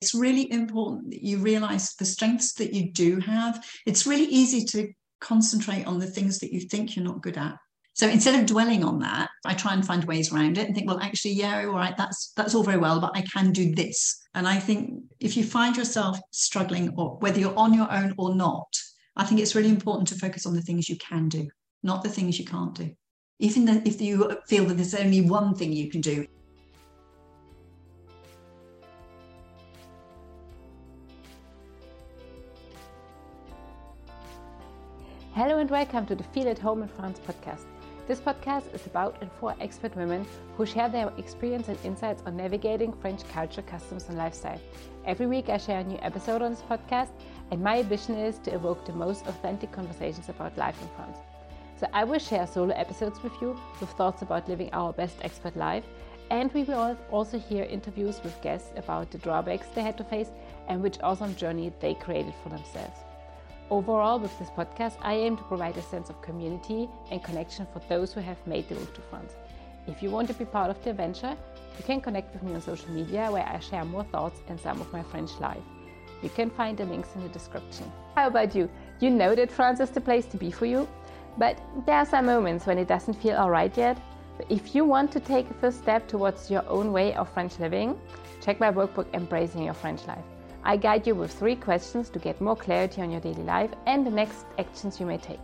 It's really important that you realize the strengths that you do have. It's really easy to concentrate on the things that you think you're not good at. So instead of dwelling on that, I try and find ways around it and think, well, actually, yeah, all right, that's that's all very well, but I can do this. And I think if you find yourself struggling, or whether you're on your own or not, I think it's really important to focus on the things you can do, not the things you can't do. Even if you feel that there's only one thing you can do, Hello and welcome to the Feel at Home in France podcast. This podcast is about and for expert women who share their experience and insights on navigating French culture, customs, and lifestyle. Every week, I share a new episode on this podcast, and my ambition is to evoke the most authentic conversations about life in France. So, I will share solo episodes with you with thoughts about living our best expert life, and we will also hear interviews with guests about the drawbacks they had to face and which awesome journey they created for themselves. Overall, with this podcast, I aim to provide a sense of community and connection for those who have made the move to France. If you want to be part of the adventure, you can connect with me on social media where I share more thoughts and some of my French life. You can find the links in the description. How about you? You know that France is the place to be for you, but there are some moments when it doesn't feel alright yet. If you want to take a first step towards your own way of French living, check my workbook Embracing Your French Life. I guide you with three questions to get more clarity on your daily life and the next actions you may take.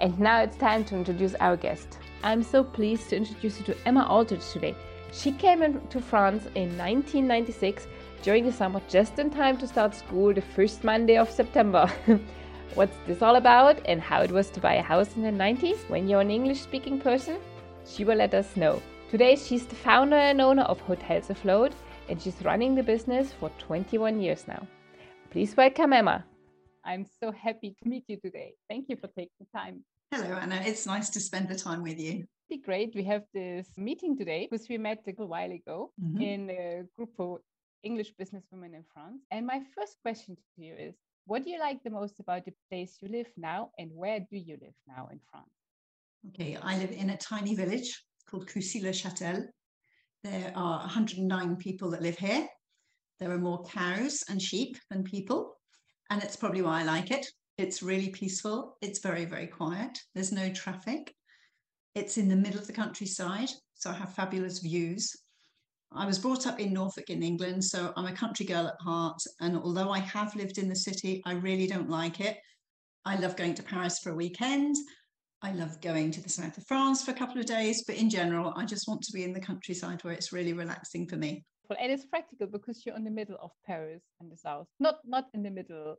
And now it's time to introduce our guest. I'm so pleased to introduce you to Emma Aldridge today. She came to France in 1996 during the summer just in time to start school the first Monday of September. What's this all about and how it was to buy a house in the 90s when you're an English speaking person? She will let us know. Today, she's the founder and owner of Hotels Afloat and she's running the business for 21 years now. Please welcome Emma. I'm so happy to meet you today. Thank you for taking the time. Hello, Anna. It's nice to spend the time with you. It'd Be great. We have this meeting today because we met a little while ago mm-hmm. in a group of English businesswomen in France. And my first question to you is what do you like the most about the place you live now and where do you live now in France? Okay, I live in a tiny village called Cussy-le-Châtel there are 109 people that live here. There are more cows and sheep than people. And it's probably why I like it. It's really peaceful. It's very, very quiet. There's no traffic. It's in the middle of the countryside. So I have fabulous views. I was brought up in Norfolk in England. So I'm a country girl at heart. And although I have lived in the city, I really don't like it. I love going to Paris for a weekend. I love going to the south of France for a couple of days, but in general, I just want to be in the countryside where it's really relaxing for me. Well, and it's practical because you're in the middle of Paris and the south, not not in the middle.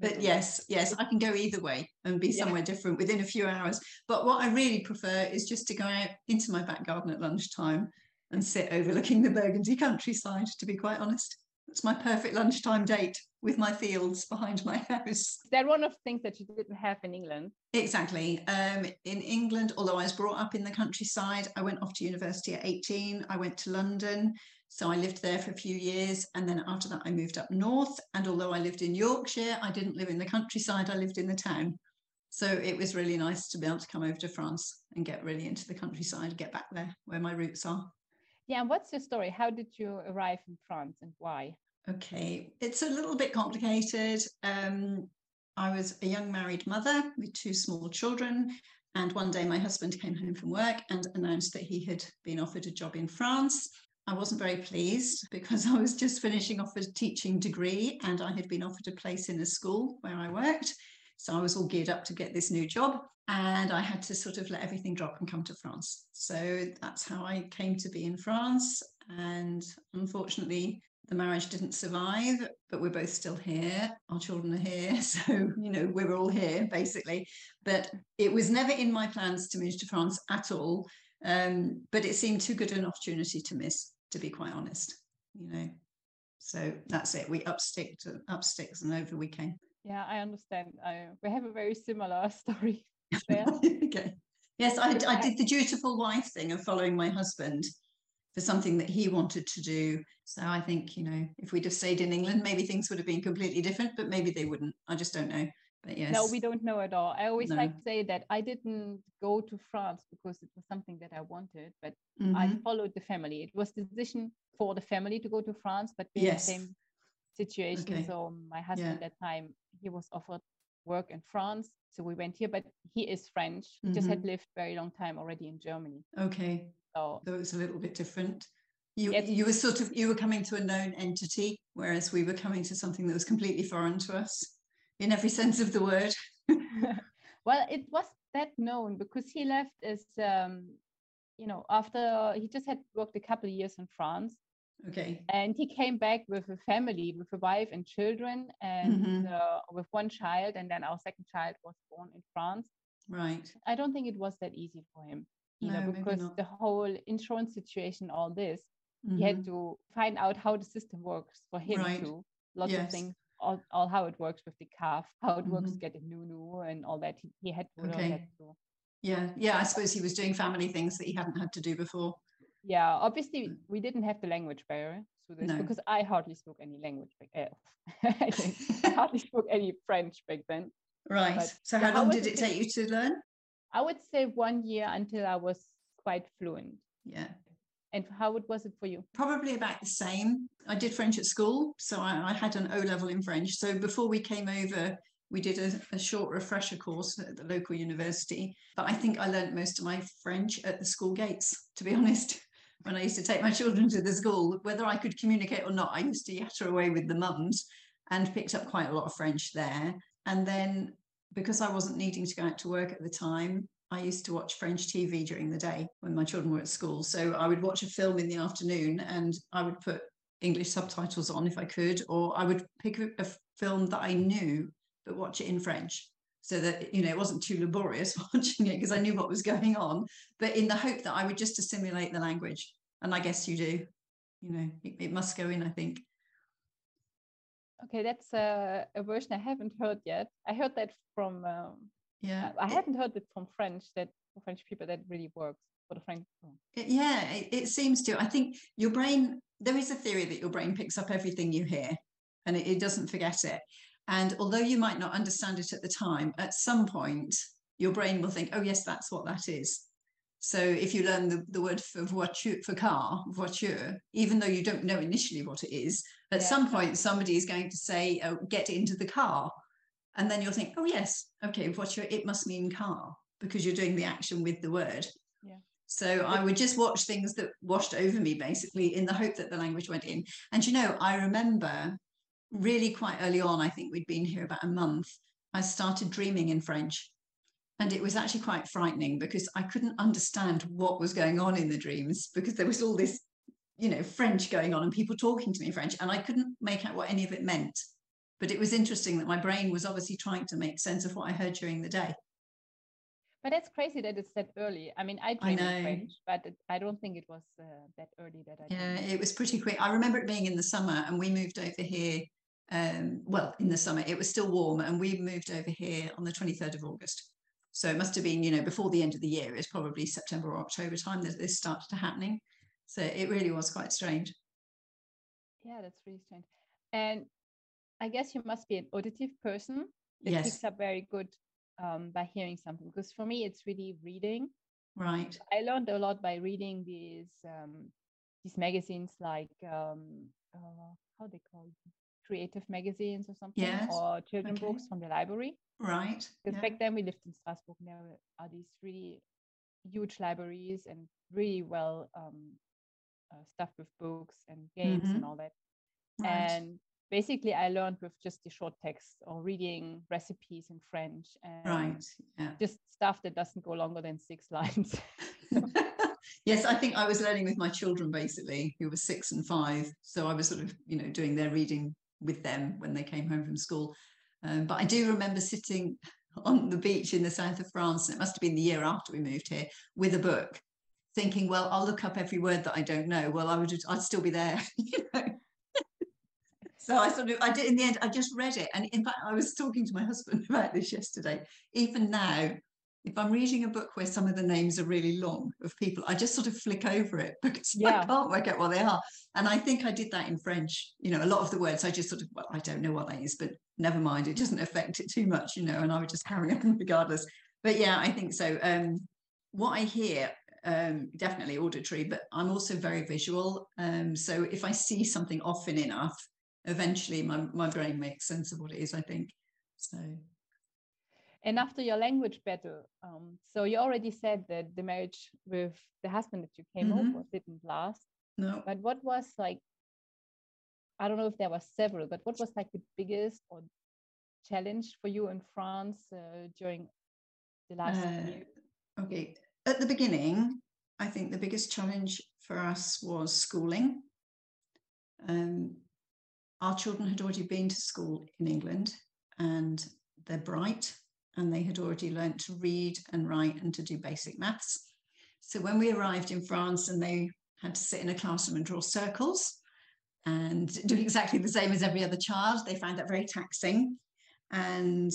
But yes, yes, I can go either way and be somewhere yeah. different within a few hours. But what I really prefer is just to go out into my back garden at lunchtime and sit overlooking the Burgundy countryside, to be quite honest. That's my perfect lunchtime date with my fields behind my house. They're one of the things that you didn't have in England. Exactly. Um, in England, although I was brought up in the countryside, I went off to university at 18. I went to London. So I lived there for a few years. And then after that, I moved up north. And although I lived in Yorkshire, I didn't live in the countryside, I lived in the town. So it was really nice to be able to come over to France and get really into the countryside, get back there where my roots are. Yeah, and what's your story? How did you arrive in France and why? Okay, it's a little bit complicated. Um, I was a young married mother with two small children, and one day my husband came home from work and announced that he had been offered a job in France. I wasn't very pleased because I was just finishing off a teaching degree and I had been offered a place in a school where I worked. So I was all geared up to get this new job and I had to sort of let everything drop and come to France. So that's how I came to be in France. And unfortunately, the marriage didn't survive, but we're both still here. Our children are here. So, you know, we're all here basically. But it was never in my plans to move to France at all. Um, but it seemed too good an opportunity to miss, to be quite honest, you know. So that's it. We upsticked stick to up sticks and over we came. Yeah, I understand. I, we have a very similar story okay. Yes, I, I did the dutiful wife thing of following my husband for something that he wanted to do. So I think, you know, if we'd have stayed in England, maybe things would have been completely different, but maybe they wouldn't. I just don't know. But yes. No, we don't know at all. I always No. like to say that I didn't go to France because it was something that I wanted, but I Mhm. followed the family. It was the decision for the family to go to France, but in the same situation. Okay. So my husband at that time he was offered work in France, so we went here. But he is French. He just had lived very long time already in Germany. Okay. So So it's a little bit different. You you were sort of you were coming to a known entity, whereas we were coming to something that was completely foreign to us in every sense of the word. well, it was that known because he left as um, you know after he just had worked a couple of years in France Okay. and he came back with a family with a wife and children and Mhm. uh, with one child and then our second child was born in france Right. i don't think it was that easy for him either No, maybe because the whole insurance situation all this he Mhm. had to find out how the system works for him Right. too lots of things all, all how it works with the CAF how it works Mhm. getting nunu and all that he, he had to learn Okay. that too Yeah. Yeah. I suppose he was doing family things that he hadn't had to do before. yeah obviously we didn't have the language barrier this No. because i hardly spoke any language back uh, I think I hardly spoke any french back then Right. But- so how long did it take you to learn? I would say one year until i was quite fluent Yeah. and how it was it for you Probably about the same. I did French at school, so I, I had an O level in French. So before we came over, we did a, a short refresher course at the local university. But I think I learnt most of my French at the school gates, to be honest. When I used to take my children to the school, whether I could communicate or not, I used to yatter away with the mums and picked up quite a lot of French there. And then because I wasn't needing to go out to work at the time, I used to watch French TV during the day when my children were at school. So I would watch a film in the afternoon and I would put English subtitles on if I could, or I would pick a, film that I knew but watch it in French so that you know it wasn't too laborious watching it because I knew what was going on, but in the hope that I would just assimilate the language. And I guess you do. You know, it, it must go in, I think. Okay that's a, a version i haven't heard yet i heard that from um, Yeah. i hadn't heard it from french that for french people that really works for the french It- yeah, it, it seems to. I think your brain, there is a theory that your brain picks up everything you hear and it, it doesn't forget it. And although you might not understand it at the time, at some point, your brain will think, oh, yes, that's what that is. So if you learn the, the word for voiture, for car, voiture, even though you don't know initially what it is, at Yeah. some point somebody is going to say, oh, get into the car. And then you'll think, oh, yes, okay, voiture, it must mean car because you're doing the action with the word. Yeah. So I would just watch things that washed over me basically in the hope that the language went in. And you know, I remember really quite early on, I think we'd been here about a month, I started dreaming in French. And it was actually quite frightening because I couldn't understand what was going on in the dreams because there was all this, you know, French going on and people talking to me in French. And I couldn't make out what any of it meant. But it was interesting that my brain was obviously trying to make sense of what I heard during the day. but that's crazy that it's that early i mean i I dream in know. french but it, i don't think it was uh, that early that i Yeah, dreamed. it was pretty quick. I remember it being in the summer, and we moved over here. Um, well, in the summer, it was still warm, and we moved over here on the 23rd of August. So it must have been, you know, before the end of the year. It's probably September or October time that this started happening. So it really was quite strange. yeah that's really strange and i guess you must be an auditive person that Yes, picks up very good um, by hearing something because for me it's really reading right. I learned a lot by reading these um, these magazines like um, uh, how they call? Creative magazines or something Yes, or children okay. books from the library Right. because yeah. back then we lived in Strasbourg and there were- are these really huge libraries and really well um, uh, stuffed with books and games Mhm. and all that Right. and basically I learned with just the short text or reading recipes in French and Right. Yeah. just stuff that doesn't go longer than six lines yes, I think I was learning with my children basically, who were six and five. So I was sort of, you know, doing their reading with them when they came home from school. Um, but I do remember sitting on the beach in the south of France, and it must have been the year after we moved here, with a book, thinking, well, I'll look up every word that I don't know. Well, I would, I'd still be there, you know. So I sort of, I did in the end, I just read it. And in fact, I was talking to my husband about this yesterday. Even now, if I'm reading a book where some of the names are really long of people, I just sort of flick over it because yeah. I can't work out what they are. And I think I did that in French. You know, a lot of the words I just sort of, well, I don't know what that is, but never mind. It doesn't affect it too much, you know, and I would just carry on regardless. But yeah, I think so. Um, what I hear, um, definitely auditory, but I'm also very visual. Um, so if I see something often enough, eventually my, my brain makes sense of what it is, I think. So and after your language battle, um, so you already said that the marriage with the husband that you came mm-hmm. over didn't last. No. But what was like, I don't know if there were several, but what was like the biggest or challenge for you in France uh, during the last uh, year? Okay. At the beginning, I think the biggest challenge for us was schooling. Um, our children had already been to school in England and they're bright and they had already learnt to read and write and to do basic maths. So when we arrived in France and they had to sit in a classroom and draw circles and do exactly the same as every other child, they found that very taxing. And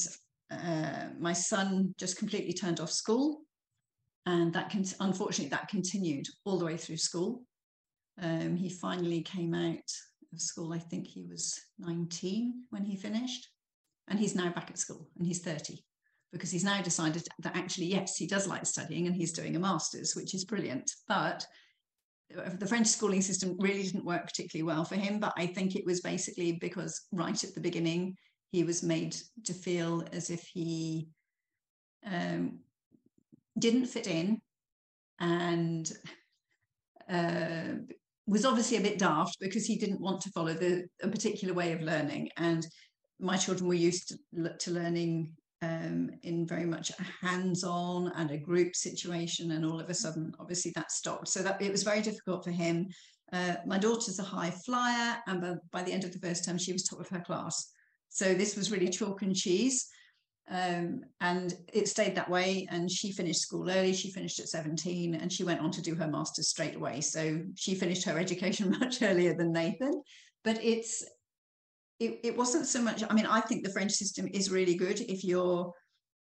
uh, my son just completely turned off school. And that can, unfortunately, that continued all the way through school. Um, he finally came out of school, I think he was 19 when he finished. And he's now back at school and he's 30 because he's now decided that actually, yes, he does like studying and he's doing a master's, which is brilliant. But the French schooling system really didn't work particularly well for him. But I think it was basically because right at the beginning, he was made to feel as if he um, didn't fit in and uh, was obviously a bit daft because he didn't want to follow the a particular way of learning and my children were used to, to learning um, in very much a hands-on and a group situation and all of a sudden obviously that stopped. So that it was very difficult for him. Uh, my daughter's a high flyer and by, by, the end of the first term she was top of her class. So this was really chalk and cheese. Um, and it stayed that way and she finished school early she finished at 17 and she went on to do her master's straight away. So she finished her education much earlier than nathan. But it's it, it wasn't so much i mean i think the french system is really good if you're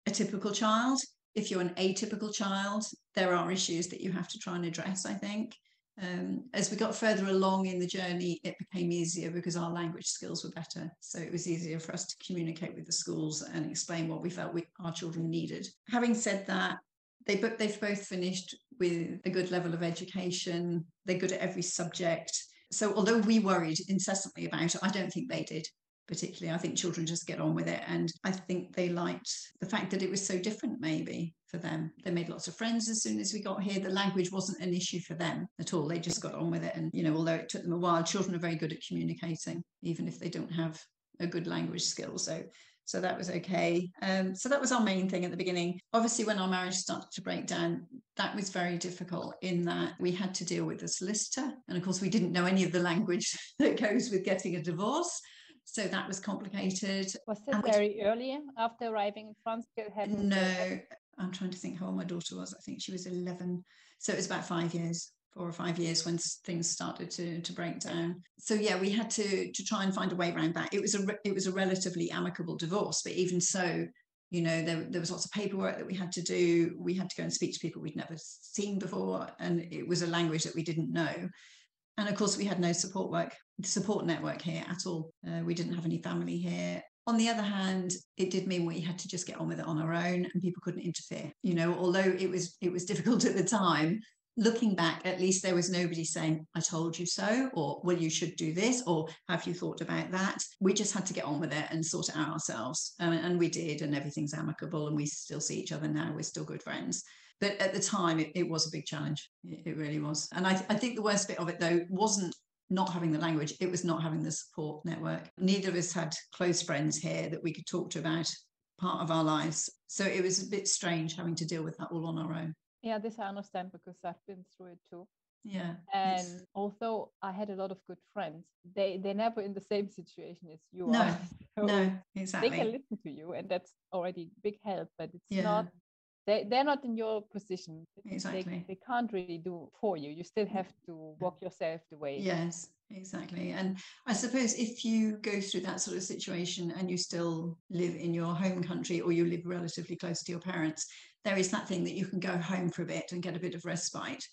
a typical child. If you're an atypical child there are issues that you have to try and address i think. Um, as we got further along in the journey it became easier because our language skills were better. So it was easier for us to communicate with the schools and explain what we felt we, our children needed. Having said that they they've both finished with a good level of education. They're good at every subject so although we worried incessantly about it, I don't think they did particularly. I think children just get on with it. And I think they liked the fact that it was so different, maybe for them. They made lots of friends as soon as we got here. The language wasn't an issue for them at all. They just got on with it. And, you know, although it took them a while, children are very good at communicating, even if they don't have a good language skill. So so that was okay. Um, so that was our main thing at the beginning. Obviously, when our marriage started to break down, that was very difficult in that we had to deal with a solicitor. And of course, we didn't know any of the language that goes with getting a divorce. So that was complicated. Was it very early after arriving in France? No, I'm trying to think how old my daughter was. I think she was 11. So it was about five years four or five years when things started to, to break down. So yeah, we had to to try and find a way around that. It was a it was a relatively amicable divorce, but even so, you know, there, there was lots of paperwork that we had to do. We had to go and speak to people we'd never seen before, and it was a language that we didn't know. And of course, we had no support work, support network here at all. Uh, we didn't have any family here. On the other hand, it did mean we had to just get on with it on our own, and people couldn't interfere. You know, although it was it was difficult at the time, looking back, at least there was nobody saying, I told you so, or well, you should do this, or have you thought about that? We just had to get on with it and sort it out ourselves. Um, and we did, and everything's amicable, and we still see each other now. We're still good friends. But at the time, it, it was a big challenge. It, it really was. And I, I think the worst bit of it, though, wasn't not having the language, it was not having the support network. Neither of us had close friends here that we could talk to about part of our lives. So it was a bit strange having to deal with that all on our own. Yeah, this I understand because I've been through it too. Yeah. And yes. although I had a lot of good friends, they they're never in the same situation as you no, are. So no, exactly. They can listen to you, and that's already big help. But it's yeah. not they, they're not in your position exactly they, they can't really do for you you still have to walk yourself the way yes exactly and i suppose if you go through that sort of situation and you still live in your home country or you live relatively close to your parents there is that thing that you can go home for a bit and get a bit of respite.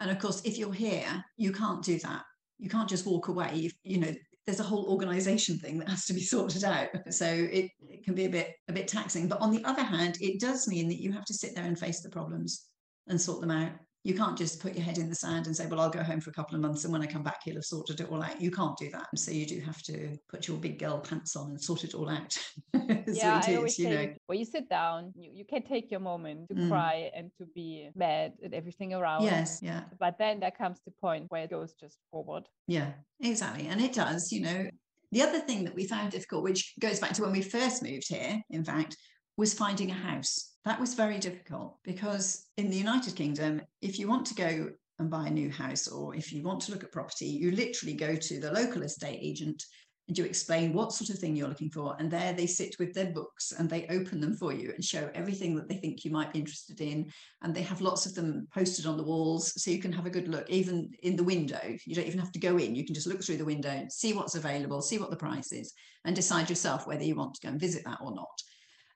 And of course if you're here you can't do that. You can't just walk away. You know there's a whole organization thing that has to be sorted out. So it, it can be a bit a bit taxing. But on the other hand it does mean that you have to sit there and face the problems and sort them out you can't just put your head in the sand and say, well, I'll go home for a couple of months and when I come back, he'll have sorted it all out. You can't do that. So you do have to put your big girl pants on and sort it all out. yeah, I always you say, know. Well, you sit down, you, you can take your moment to mm. cry and to be mad at everything around. Yes, yeah. But then there comes the point where it goes just forward. Yeah, exactly. And it does, you know. The other thing that we found difficult, which goes back to when we first moved here, in fact, was finding a house that was very difficult because in the United Kingdom, if you want to go and buy a new house or if you want to look at property, you literally go to the local estate agent and you explain what sort of thing you're looking for. And there they sit with their books and they open them for you and show everything that they think you might be interested in. And they have lots of them posted on the walls so you can have a good look, even in the window. You don't even have to go in, you can just look through the window, see what's available, see what the price is, and decide yourself whether you want to go and visit that or not.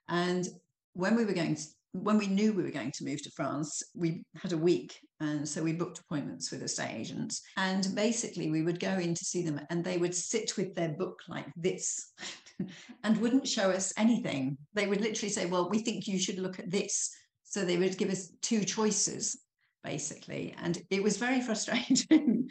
And when we were going to, when we knew we were going to move to France, we had a week. And so we booked appointments with estate agents. And basically, we would go in to see them, and they would sit with their book like this and wouldn't show us anything. They would literally say, Well, we think you should look at this. So they would give us two choices, basically. And it was very frustrating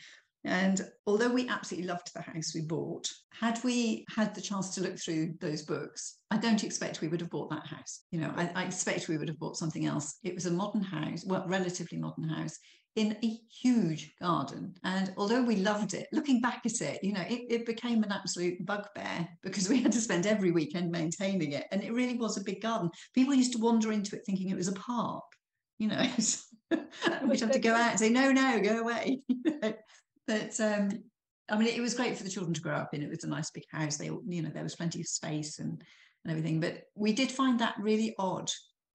and although we absolutely loved the house we bought, had we had the chance to look through those books, I don't expect we would have bought that house. You know, I, I expect we would have bought something else. It was a modern house, well, relatively modern house in a huge garden. And although we loved it, looking back at it, you know, it, it, became an absolute bugbear because we had to spend every weekend maintaining it. And it really was a big garden. People used to wander into it thinking it was a park, you know. we'd have to go out and say, no, no, go away. But um, I mean, it was great for the children to grow up in. It was a nice big house. They, you know, there was plenty of space and and everything. But we did find that really odd,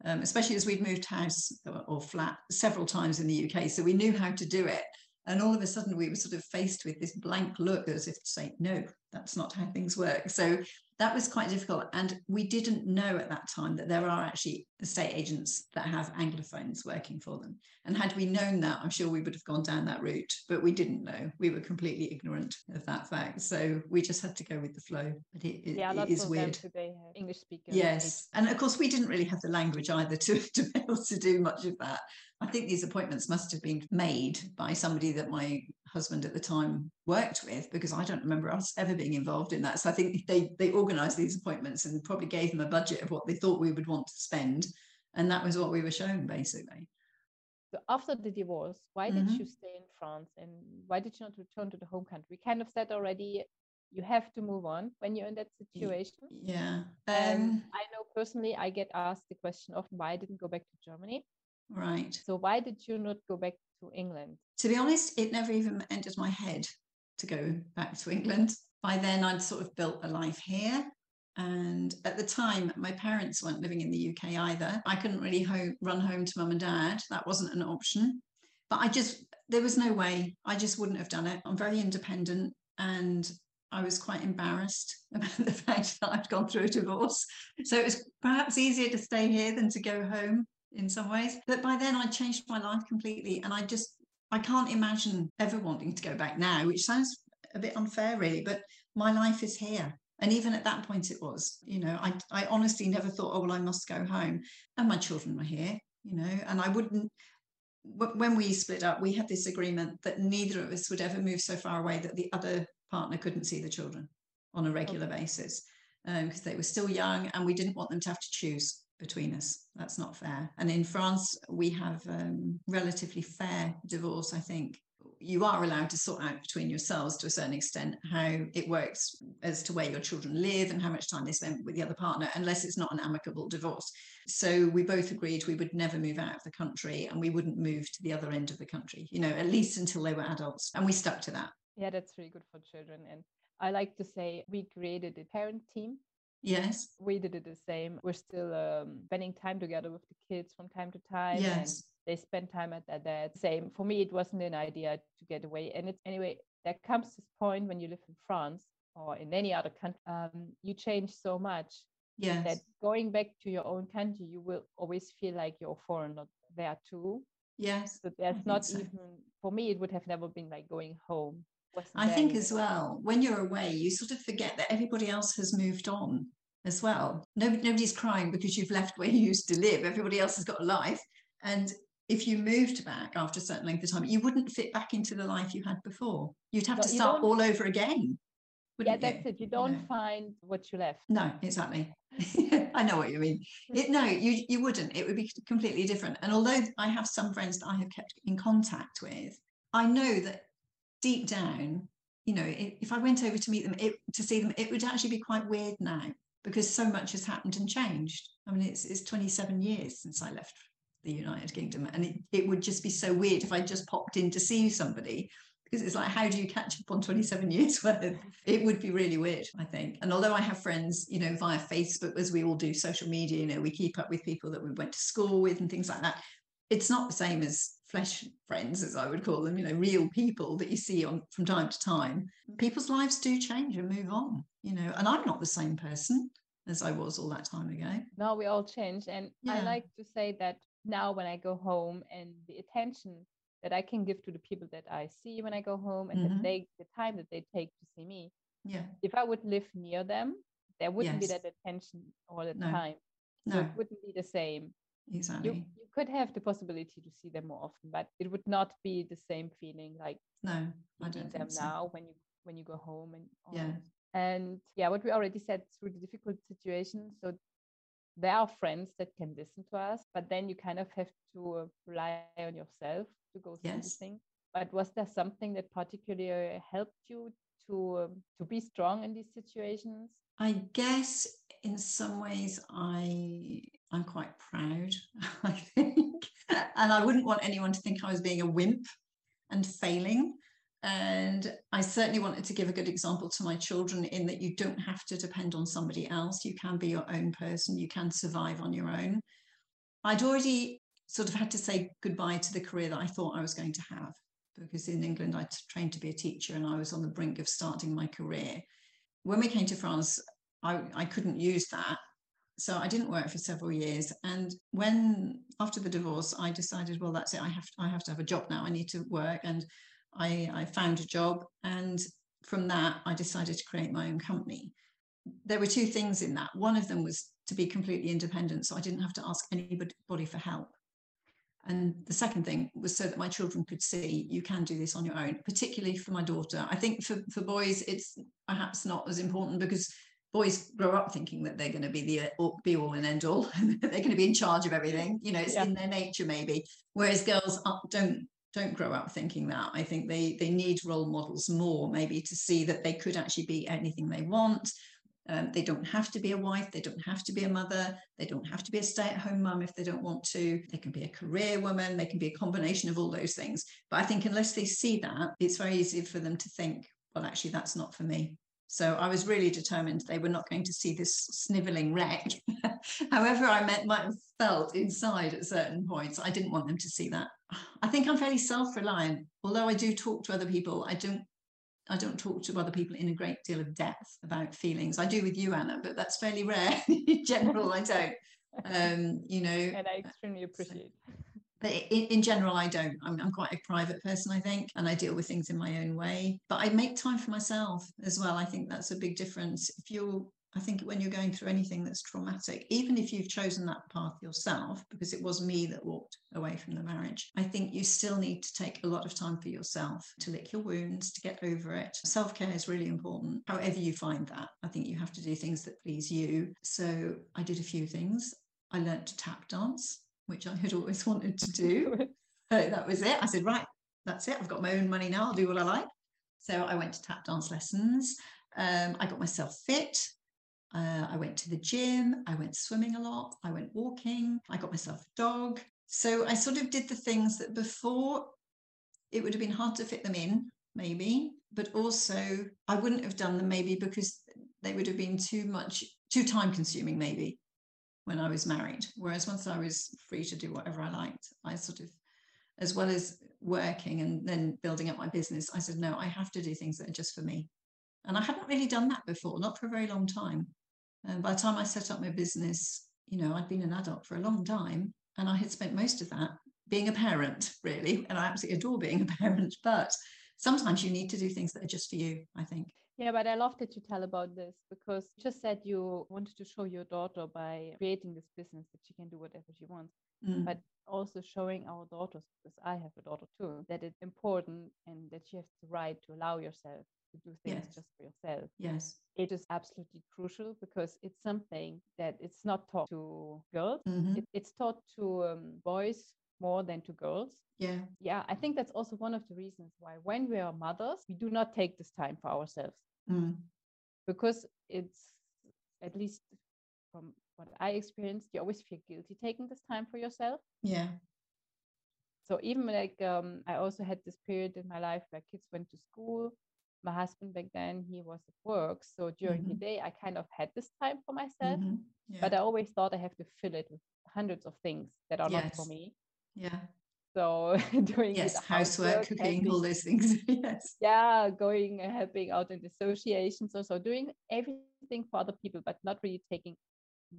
um, especially as we'd moved house or, or flat several times in the UK. So we knew how to do it. And all of a sudden, we were sort of faced with this blank look as if to say, no, that's not how things work. So that was quite difficult. And we didn't know at that time that there are actually estate agents that have Anglophones working for them. And had we known that, I'm sure we would have gone down that route, but we didn't know. We were completely ignorant of that fact. So we just had to go with the flow. But it, it, yeah, it is weird. English speakers. Yes. And of course, we didn't really have the language either to, to be able to do much of that. I think these appointments must have been made by somebody that my husband at the time worked with because I don't remember us ever being involved in that. So I think they they organised these appointments and probably gave them a budget of what they thought we would want to spend, and that was what we were shown basically. So after the divorce, why did mm-hmm. you stay in France and why did you not return to the home country? We kind of said already you have to move on when you're in that situation. Yeah. Um, I know personally I get asked the question of why I didn't go back to Germany. Right. So why did you not go back to England? To be honest, it never even entered my head to go back to England. By then, I'd sort of built a life here. And at the time, my parents weren't living in the UK either. I couldn't really home, run home to mum and dad. That wasn't an option. But I just, there was no way. I just wouldn't have done it. I'm very independent and I was quite embarrassed about the fact that I'd gone through a divorce. So it was perhaps easier to stay here than to go home in some ways. But by then I'd changed my life completely. And I just, I can't imagine ever wanting to go back now, which sounds a bit unfair, really. But my life is here. And even at that point, it was, you know, I, I honestly never thought, oh, well, I must go home. And my children were here, you know, and I wouldn't, when we split up, we had this agreement that neither of us would ever move so far away that the other partner couldn't see the children on a regular basis because um, they were still young and we didn't want them to have to choose between us. That's not fair. And in France, we have um, relatively fair divorce, I think. You are allowed to sort out between yourselves to a certain extent how it works as to where your children live and how much time they spend with the other partner, unless it's not an amicable divorce. So we both agreed we would never move out of the country and we wouldn't move to the other end of the country, you know, at least until they were adults. And we stuck to that. Yeah, that's really good for children. And I like to say we created a parent team Yes. We did it the same. We're still um, spending time together with the kids from time to time. Yes. they spend time at that. Dad. Same. For me, it wasn't an idea to get away. And it's anyway, there comes this point when you live in France or in any other country, um, you change so much Yes. that going back to your own country, you will always feel like you're foreign, foreigner there too. yes. So there's not so. even for me, it would have never been like going home. I think as well, when you're away, you sort of forget that everybody else has moved on as well. Nobody, nobody's crying because you've left where you used to live. Everybody else has got a life. And if you moved back after a certain length of time, you wouldn't fit back into the life you had before. You'd have No, to start all over again. Yeah, that's you? it. You don't know. find what you left. No, exactly. I know what you mean. It, no, you you wouldn't. It would be completely different. And although I have some friends that I have kept in contact with, I know that deep down, you know, if, I went over to meet them, it, to see them, it would actually be quite weird now because so much has happened and changed. I mean, it's it's 27 years since I left the United Kingdom, and it, it would just be so weird if I just popped in to see somebody because it's like, how do you catch up on 27 years worth? It would be really weird, I think. And although I have friends, you know, via Facebook, as we all do social media, you know, we keep up with people that we went to school with and things like that. It's not the same as flesh friends, as I would call them, you know, real people that you see on from time to time. People's lives do change and move on, you know, and I'm not the same person as I was all that time ago. No, we all change. And I like to say that now when I go home and the attention that I can give to the people that I see when I go home and Mhm. that they the time that they take to see me. Yeah. If I would live near them, there wouldn't be that attention all the No. time. So No, it wouldn't be the same. You, exactly. you could have the possibility to see them more often, but it would not be the same feeling like No, I don't them so. now when you when you go home and Yeah. and yeah what we already said through the difficult situation. so there are friends that can listen to us but then you kind of have to rely on yourself to go through the Yes. thing but was there something that particularly helped you to um, to be strong in these situations I guess in some ways I I'm quite proud, I think. And I wouldn't want anyone to think I was being a wimp and failing. And I certainly wanted to give a good example to my children in that you don't have to depend on somebody else. You can be your own person, you can survive on your own. I'd already sort of had to say goodbye to the career that I thought I was going to have because in England I trained to be a teacher and I was on the brink of starting my career when we came to France, I, I couldn't use that. So I didn't work for several years. And when after the divorce, I decided, well, that's it. I have I have to have a job now. I need to work. And I, I found a job. And from that, I decided to create my own company. There were two things in that. One of them was to be completely independent. So I didn't have to ask anybody for help. And the second thing was so that my children could see you can do this on your own, particularly for my daughter. I think for, for boys, it's perhaps not as important because boys grow up thinking that they're going to be the uh, be all and end all. they're going to be in charge of everything. You know, it's Yeah. in their nature maybe. Whereas girls don't don't grow up thinking that. I think they they need role models more maybe to see that they could actually be anything they want. Um, they don't have to be a wife. They don't have to be a mother. They don't have to be a stay at home mum if they don't want to. They can be a career woman. They can be a combination of all those things. But I think unless they see that, it's very easy for them to think, well, actually, that's not for me. So I was really determined they were not going to see this sniveling wreck. However, I met, might have felt inside at certain points, I didn't want them to see that. I think I'm fairly self-reliant. Although I do talk to other people, I don't I don't talk to other people in a great deal of depth about feelings. I do with you, Anna, but that's fairly rare. in general, I don't. Um, you know, and i extremely appreciate but in, in general, I don't. I'm, I'm quite a private person, I think, and I deal with things in my own way. But I make time for myself as well. I think that's a big difference. If you're, I think when you're going through anything that's traumatic, even if you've chosen that path yourself, because it was me that walked away from the marriage, I think you still need to take a lot of time for yourself to lick your wounds, to get over it. Self care is really important. However, you find that, I think you have to do things that please you. So I did a few things. I learnt to tap dance which I had always wanted to do. So that was it. I said, right, that's it. I've got my own money now. I'll do what I like. So I went to tap dance lessons. Um, I got myself fit. Uh, I went to the gym. I went swimming a lot. I went walking. I got myself a dog. So I sort of did the things that before it would have been hard to fit them in, maybe, but also I wouldn't have done them maybe because they would have been too much too time consuming, maybe, when I was married. Whereas once I was free to do whatever I liked, I sort of, as well as working and then building up my business, I said, no, I have to do things that are just for me. And I hadn't really done that before, not for a very long time. And by the time I set up my business, you know, I'd been an adult for a long time and I had spent most of that being a parent, really. And I absolutely adore being a parent. But sometimes you need to do things that are just for you, I think. Yeah, but I love that you tell about this because you just said you wanted to show your daughter by creating this business that she can do whatever she wants. Mm. But also showing our daughters, because I have a daughter too, that it's important and that you have the right to allow yourself to do things yes. just for yourself. Yes. It is absolutely crucial because it's something that it's not taught to girls. Mm-hmm. It, it's taught to um, boys more than to girls. Yeah. Yeah. I think that's also one of the reasons why when we are mothers, we do not take this time for ourselves. Mm. Because it's at least from what I experienced, you always feel guilty taking this time for yourself. Yeah. So even like um, I also had this period in my life where kids went to school. My husband back then he was at work, so during mm-hmm. the day I kind of had this time for myself. Mm-hmm. Yeah. But I always thought I have to fill it with hundreds of things that are yes. not for me. Yeah. So doing yes, housework, cooking, all those things. yes. Yeah, going and helping out in associations, also doing everything for other people, but not really taking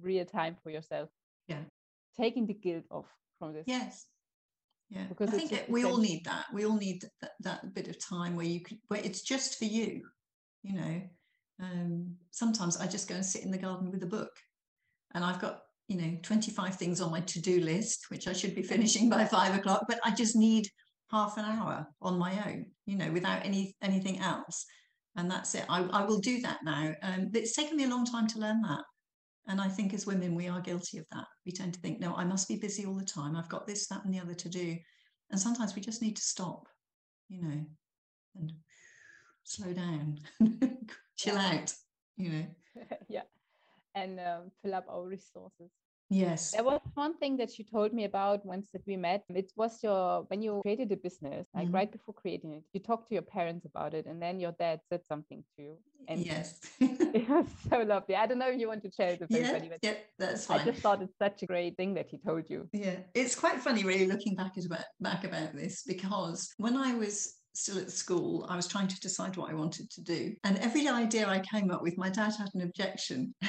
real time for yourself. Yeah. Taking the guilt off from this. Yes. Yeah. Because I think it, we all need that. We all need that, that bit of time where you could, where it's just for you. You know, um, sometimes I just go and sit in the garden with a book, and I've got you know 25 things on my to-do list which i should be finishing by five o'clock but i just need half an hour on my own you know without any anything else. And that's it. I, I will do that now. Um, it's taken me a long time to learn that. And i think as women we are guilty of that. We tend to think no i must be busy all the time. I've got this that and the other to do. And sometimes we just need to stop you know and slow down chill out you know. Yeah and um, fill up our resources. Yes. There was one thing that you told me about once that we met. It was your when you created a business, like mm-hmm. right before creating it, you talked to your parents about it, and then your dad said something to you. And yes. it was so lovely. I don't know if you want to share it with yeah, everybody, but yeah, that's fine. I just thought it's such a great thing that he told you. Yeah. It's quite funny really looking back about back about this because when I was still at school, I was trying to decide what I wanted to do. And every idea I came up with, my dad had an objection.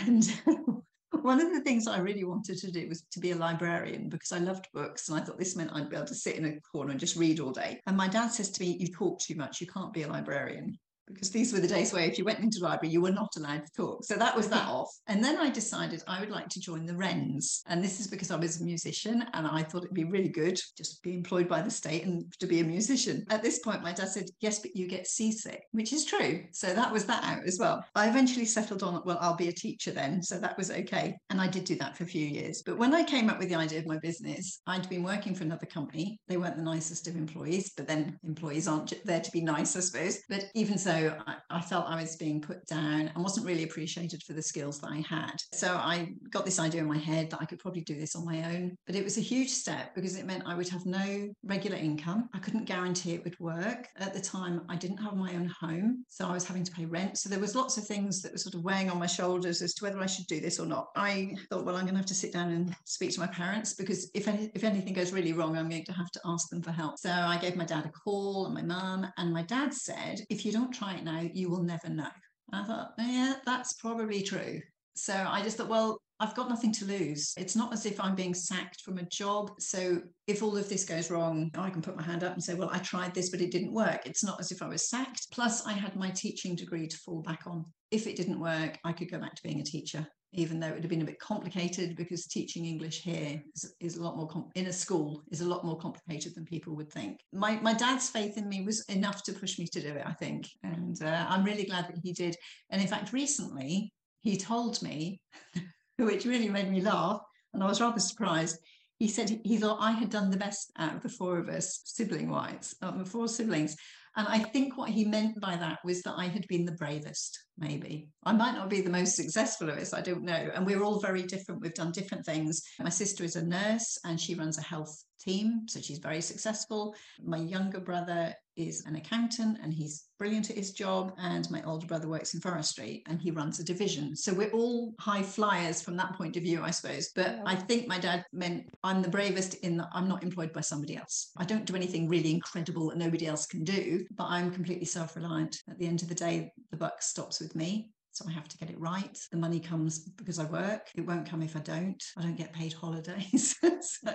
And one of the things I really wanted to do was to be a librarian because I loved books and I thought this meant I'd be able to sit in a corner and just read all day. And my dad says to me, You talk too much, you can't be a librarian because these were the days where if you went into the library, you were not allowed to talk. So that was that off. And then I decided I would like to join the Wrens. And this is because I was a musician and I thought it'd be really good just to be employed by the state and to be a musician. At this point, my dad said, Yes, but you get seasick, which is true. So that was that out as well. I eventually settled on, well, I'll be a teacher then. So that was okay. And I did do that for a few years. But when I came up with the idea of my business, I'd been working for another company. They weren't the nicest of employees, but then employees aren't there to be nice, I suppose. But even so, I, I, felt I was being put down and wasn't really appreciated for the skills that I had. So I got this idea in my head that I could probably do this on my own. But it was a huge step because it meant I would have no regular income. I couldn't guarantee it would work. At the time, I didn't have my own home. So I was having to pay rent. So there was lots of things that were sort of weighing on my shoulders as to whether I should do this or not. I thought, well, I'm going to have to sit down and speak to my parents because if, any, if anything goes really wrong, I'm going to have to ask them for help. So I gave my dad a call and my mum, and my dad said, if you don't try it now, you will never know. And I thought, yeah, that's probably true. So I just thought, well, I've got nothing to lose. It's not as if I'm being sacked from a job. So if all of this goes wrong, I can put my hand up and say, well, I tried this, but it didn't work. It's not as if I was sacked. Plus, I had my teaching degree to fall back on. If it didn't work, I could go back to being a teacher even though it would have been a bit complicated because teaching English here is, is a lot more in a school is a lot more complicated than people would think. My my dad's faith in me was enough to push me to do it, I think, and uh, I'm really glad that he did. And in fact, recently he told me, which really made me laugh, and I was rather surprised. He said he thought I had done the best out of the four of us, sibling wise, um, four siblings. And I think what he meant by that was that I had been the bravest maybe. I might not be the most successful of us, I don't know. And we're all very different. We've done different things. My sister is a nurse and she runs a health team, so she's very successful. My younger brother is an accountant and he's brilliant at his job. And my older brother works in forestry and he runs a division. So we're all high flyers from that point of view, I suppose. But. I think my dad meant I'm the bravest in that I'm not employed by somebody else. I don't do anything really incredible that nobody else can do, but I'm completely self reliant. At the end of the day, the buck stops with me. So I have to get it right. The money comes because I work. It won't come if I don't. I don't get paid holidays. so,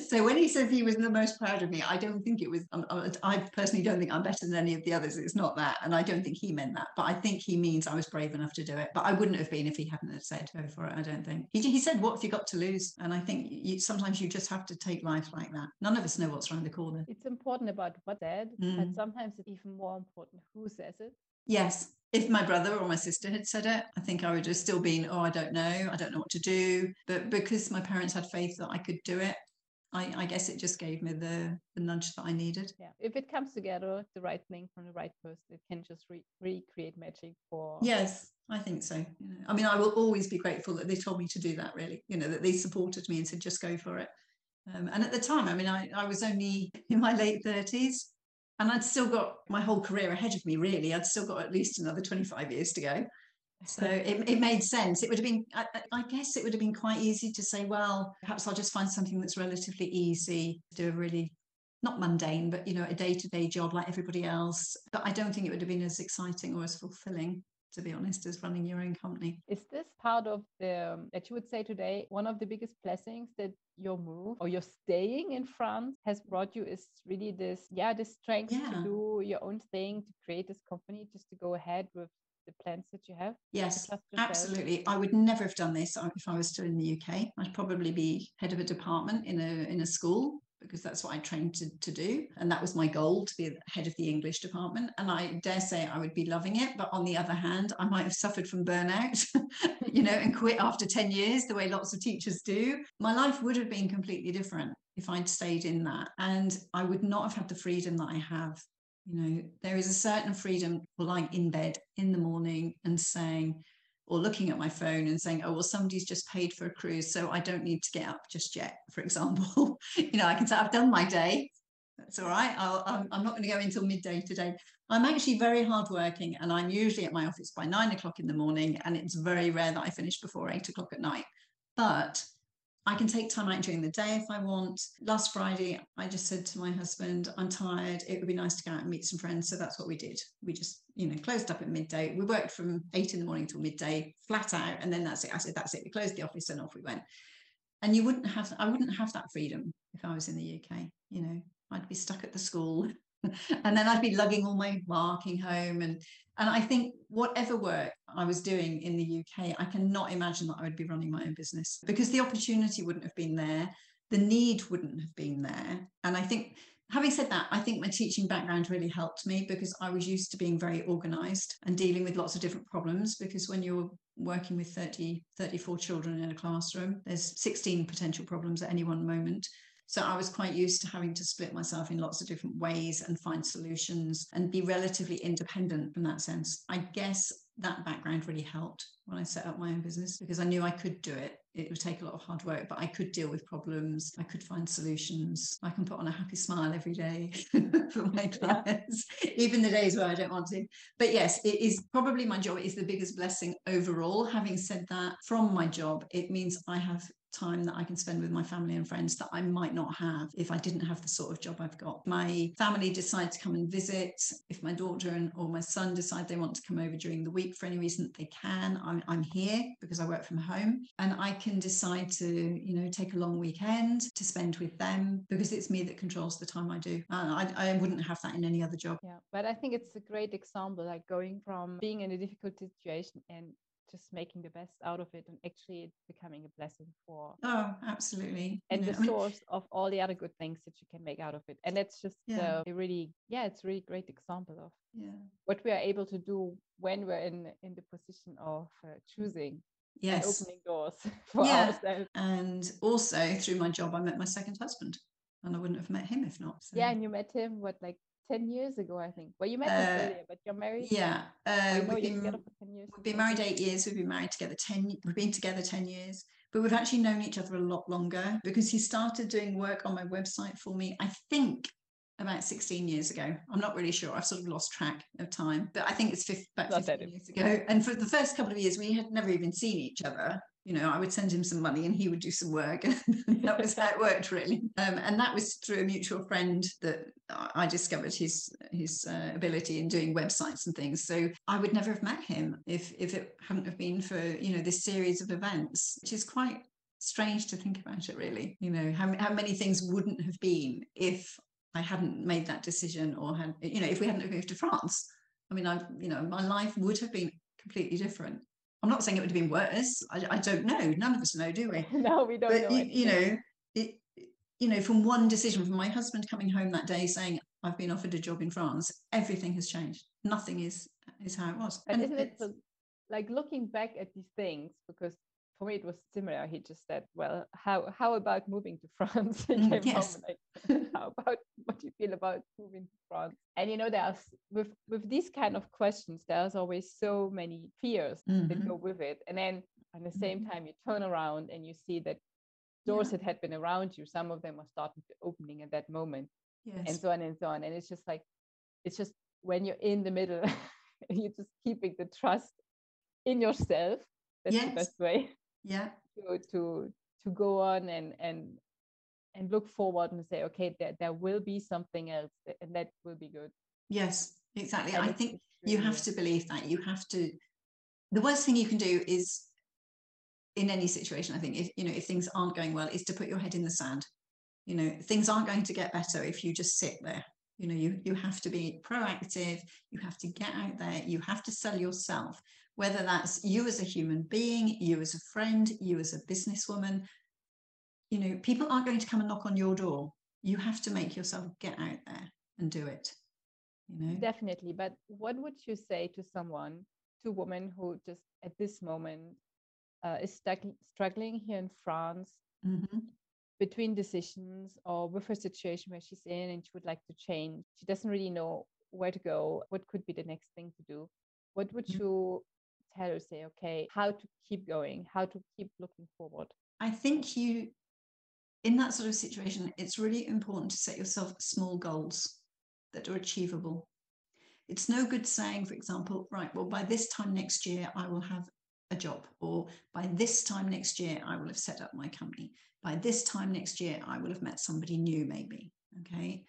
so when he says he was the most proud of me, I don't think it was, um, uh, I personally don't think I'm better than any of the others. It's not that. And I don't think he meant that. But I think he means I was brave enough to do it. But I wouldn't have been if he hadn't have said go for it. I don't think. He, he said, What have you got to lose? And I think you, sometimes you just have to take life like that. None of us know what's around the corner. It's important about what said, mm. but sometimes it's even more important who says it. Yes, if my brother or my sister had said it, I think I would have still been, oh, I don't know, I don't know what to do. But because my parents had faith that I could do it, I, I guess it just gave me the, the nudge that I needed. Yeah, if it comes together, the right thing from the right person, it can just re- recreate magic for. Yes, I think so. You know, I mean, I will always be grateful that they told me to do that. Really, you know, that they supported me and said just go for it. Um, and at the time, I mean, I, I was only in my late thirties, and I'd still got my whole career ahead of me, really. I'd still got at least another 25 years to go. So it, it made sense. It would have been, I, I, guess it would have been quite easy to say, well, perhaps I'll just find something that's relatively easy, to do a really, not mundane, but, you know, a day to day job like everybody else. But I don't think it would have been as exciting or as fulfilling to be honest, as running your own company. Is this part of the, that you would say today, one of the biggest blessings that your move or your staying in France has brought you is really this, yeah, this strength yeah. to do your own thing, to create this company, just to go ahead with the plans that you have? Yes, absolutely. I would never have done this if I was still in the UK. I'd probably be head of a department in a in a school because that's what I trained to, to do. And that was my goal to be head of the English department. And I dare say I would be loving it. But on the other hand, I might have suffered from burnout, you know, and quit after 10 years, the way lots of teachers do. My life would have been completely different if I'd stayed in that. And I would not have had the freedom that I have. You know, there is a certain freedom lying in bed in the morning and saying, or looking at my phone and saying, oh, well, somebody's just paid for a cruise, so I don't need to get up just yet, for example. you know, I can say, I've done my day. That's all right. i am not going to go until midday today. I'm actually very hardworking and I'm usually at my office by nine o'clock in the morning. And it's very rare that I finish before eight o'clock at night. But I can take time out during the day if I want. Last Friday, I just said to my husband, I'm tired. It would be nice to go out and meet some friends. So that's what we did. We just, you know, closed up at midday. We worked from eight in the morning till midday, flat out. And then that's it. I said, that's it. We closed the office and off we went. And you wouldn't have, I wouldn't have that freedom if I was in the UK. You know, I'd be stuck at the school and then I'd be lugging all my marking home and and I think whatever work I was doing in the UK, I cannot imagine that I would be running my own business because the opportunity wouldn't have been there, the need wouldn't have been there. And I think having said that, I think my teaching background really helped me because I was used to being very organized and dealing with lots of different problems. Because when you're working with 30, 34 children in a classroom, there's 16 potential problems at any one moment. So I was quite used to having to split myself in lots of different ways and find solutions and be relatively independent in that sense. I guess that background really helped when I set up my own business because I knew I could do it. It would take a lot of hard work, but I could deal with problems. I could find solutions. I can put on a happy smile every day for my clients, even the days where I don't want to. But yes, it is probably my job is the biggest blessing overall. Having said that, from my job, it means I have time that I can spend with my family and friends that I might not have if I didn't have the sort of job I've got. My family decide to come and visit. If my daughter and or my son decide they want to come over during the week for any reason that they can, I'm, I'm here because I work from home and I can decide to, you know, take a long weekend to spend with them because it's me that controls the time I do. Uh, I, I wouldn't have that in any other job. Yeah, but I think it's a great example, like going from being in a difficult situation and just making the best out of it and actually it's becoming a blessing for oh absolutely and the source of all the other good things that you can make out of it and that's just yeah. uh, a really yeah it's a really great example of yeah what we are able to do when we're in in the position of uh, choosing yes opening doors for yeah. ourselves and also through my job i met my second husband and i wouldn't have met him if not so. yeah and you met him what like 10 years ago, I think. Well, you met uh, earlier, but you're married. Yeah. Uh, we've, been, we've been married eight years. We've been married together 10, we've been together 10 years, but we've actually known each other a lot longer because he started doing work on my website for me, I think about 16 years ago. I'm not really sure. I've sort of lost track of time, but I think it's 50, about 15 years ago. And for the first couple of years, we had never even seen each other you know, I would send him some money and he would do some work. And that was how it worked, really. Um, and that was through a mutual friend that I discovered his his uh, ability in doing websites and things. So I would never have met him if if it hadn't have been for you know this series of events, which is quite strange to think about it. Really, you know, how how many things wouldn't have been if I hadn't made that decision or had you know if we hadn't moved to France. I mean, I you know my life would have been completely different. I'm not saying it would have been worse. I, I don't know. None of us know, do we? no, we don't but, know. You, you know, it, you know, from one decision, from my husband coming home that day saying, I've been offered a job in France, everything has changed. Nothing is is how it was. But and isn't it like looking back at these things, because for me it was similar. He just said, "Well, how how about moving to France?" he mm, came yes. home like, "How about what do you feel about moving to France?" And you know, there's with with these kind of questions, there's always so many fears mm-hmm. that go with it, and then at the same mm-hmm. time, you turn around and you see that doors yeah. that had been around you, some of them are starting to opening at that moment, yes. and so on and so on. And it's just like, it's just when you're in the middle, you're just keeping the trust in yourself. That's yes. the best way yeah. to to to go on and and and look forward and say okay there, there will be something else and that will be good. Yes exactly. And i think you have to believe that. You have to the worst thing you can do is in any situation i think if you know if things aren't going well is to put your head in the sand. You know things aren't going to get better if you just sit there. You know you you have to be proactive. You have to get out there. You have to sell yourself whether that's you as a human being, you as a friend, you as a businesswoman. You know, people aren't going to come and knock on your door. You have to make yourself get out there and do it. You know, definitely. But what would you say to someone, to a woman who just at this moment uh, is stuck, struggling here in France mm-hmm. between decisions or with her situation where she's in and she would like to change? She doesn't really know where to go. What could be the next thing to do? What would mm-hmm. you tell or say, okay, how to keep going, how to keep looking forward? I think you, in that sort of situation, it's really important to set yourself small goals that are achievable. It's no good saying, for example, right, well, by this time next year, I will have a job, or by this time next year, I will have set up my company. By this time next year, I will have met somebody new, maybe. Okay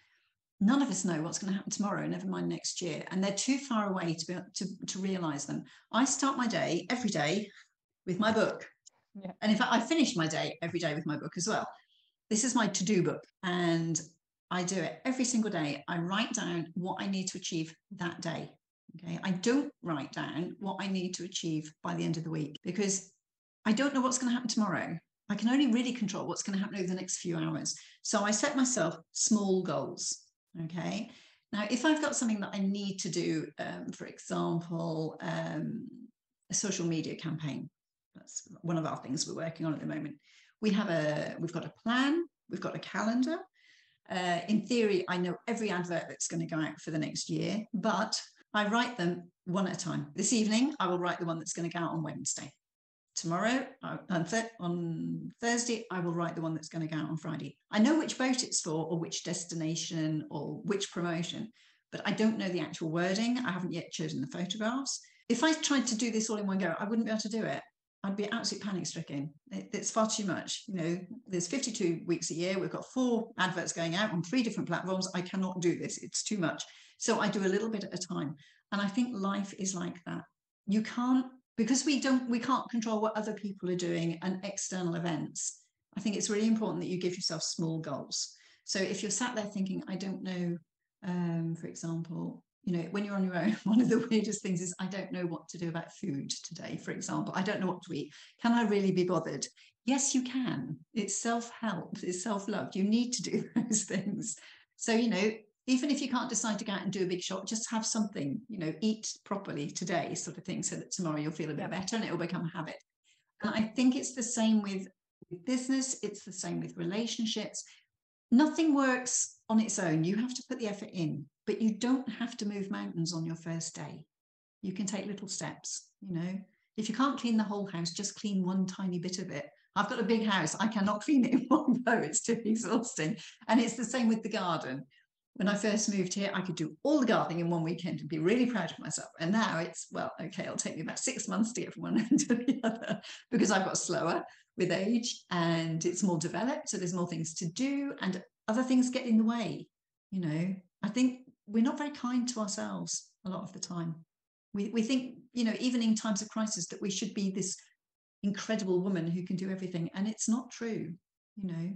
none of us know what's going to happen tomorrow, never mind next year. And they're too far away to be to, to realize them. I start my day every day with my book. Yeah. And in fact, I finish my day every day with my book as well. This is my to-do book. And I do it every single day. I write down what I need to achieve that day. Okay. I don't write down what I need to achieve by the end of the week because I don't know what's going to happen tomorrow. I can only really control what's going to happen over the next few hours. So I set myself small goals. Okay. Now, if I've got something that I need to do, um, for example, um, a social media campaign, that's one of our things we're working on at the moment. We have a, we've got a plan, we've got a calendar. Uh, in theory, I know every advert that's going to go out for the next year, but I write them one at a time. This evening, I will write the one that's going to go out on Wednesday tomorrow uh, on, th- on Thursday, I will write the one that's going to go out on Friday. I know which boat it's for, or which destination, or which promotion, but I don't know the actual wording. I haven't yet chosen the photographs. If I tried to do this all in one go, I wouldn't be able to do it. I'd be absolutely panic stricken. It, it's far too much. You know, there's 52 weeks a year. We've got four adverts going out on three different platforms. I cannot do this. It's too much. So I do a little bit at a time. And I think life is like that. You can't because we don't we can't control what other people are doing and external events i think it's really important that you give yourself small goals. So if you're sat there thinking i don't know um, for example you know when you're on your own one of the weirdest things is i don't know what to do about food today for example. I don't know what to eat. Can i really be bothered? Yes you can. It's self-help. It's self-love. You need to do those things. So you know even if you can't decide to go out and do a big shot, just have something, you know, eat properly today, sort of thing, so that tomorrow you'll feel a bit better and it will become a habit. And I think it's the same with, with business, it's the same with relationships. Nothing works on its own. You have to put the effort in. but you don't have to move mountains on your first day. You can take little steps, you know. If you can't clean the whole house, just clean one tiny bit of it. I've got a big house. I cannot clean it in one go. It's too exhausting. And it's the same with the garden. When I first moved here, I could do all the gardening in one weekend and be really proud of myself. And now it's, well, okay, it'll take me about six months to get from one end to the other because I've got slower with age and it's more developed. So there's more things to do and other things get in the way. You know, I think we're not very kind to ourselves a lot of the time. We, we think, you know, even in times of crisis, that we should be this incredible woman who can do everything. And it's not true, you know.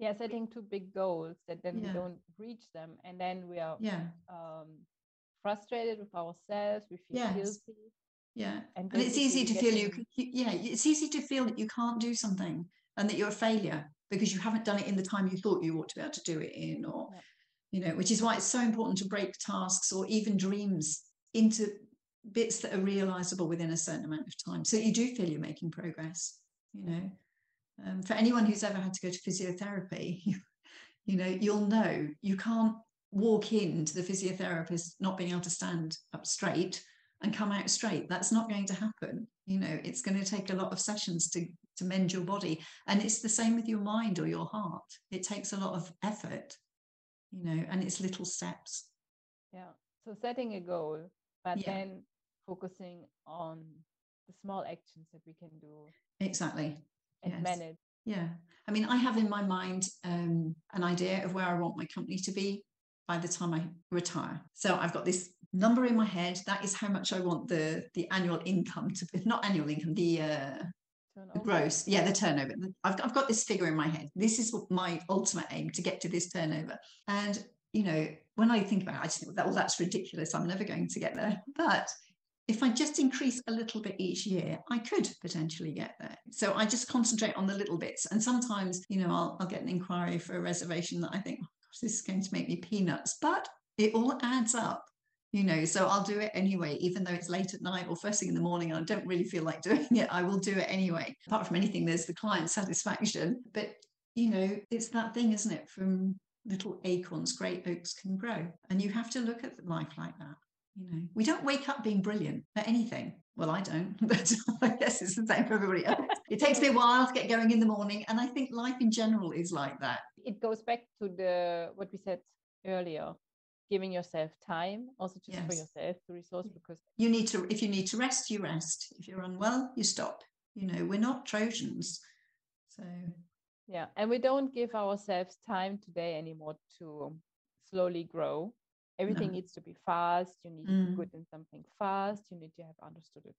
Yeah, setting two big goals that then Yeah. we don't reach them. And then we are Yeah. um, frustrated with ourselves, we feel Yes. guilty. Yeah. And, And it's easy to feel you, you, yeah, it's easy to feel that you can't do something and that you're a failure because you haven't done it in the time you thought you ought to be able to do it in, or, Yeah. you know, which is why it's so important to break tasks or even dreams into bits that are realizable within a certain amount of time. So you do feel you're making progress, you know. Um, for anyone who's ever had to go to physiotherapy, you, you know, you'll know you can't walk into the physiotherapist not being able to stand up straight and come out straight. That's not going to happen. You know, it's going to take a lot of sessions to to mend your body, and it's the same with your mind or your heart. It takes a lot of effort, you know, and it's little steps. Yeah. So setting a goal, but Yeah. then focusing on the small actions that we can do Exactly. And Yes. manage. Yeah. I mean, I have in my mind um, an idea of where I want my company to be by the time I retire. So I've got this number in my head. That is how much I want the the annual income to be, not annual income, the uh, the gross, yeah, the turnover. I've, I've got this figure in my head. This is my ultimate aim to get to this turnover. And, you know, when I think about it, I just think, well, that's ridiculous. I'm never going to get there. But if I just increase a little bit each year, I could potentially get there. So I just concentrate on the little bits. And sometimes, you know, I'll, I'll get an inquiry for a reservation that I think, oh, gosh, this is going to make me peanuts. But it all adds up you know so i'll do it anyway even though it's late at night or first thing in the morning and i don't really feel like doing it i will do it anyway apart from anything there's the client satisfaction but you know it's that thing isn't it from little acorns great oaks can grow and you have to look at life like that you know we don't wake up being brilliant at anything. Well i don't but i guess it's the same for everybody else. It takes me a while to get going in the morning and i think life in general is like that. It goes back to the what we said earlier, giving yourself time, also just for yourself to resource because you need to if you need to rest you rest. If you're unwell you stop. You know we're not trojans so. Yeah, and we don't give ourselves time today anymore to slowly grow. Everything No. needs to be fast. You need to Mm. be good in something fast. You need to have understood it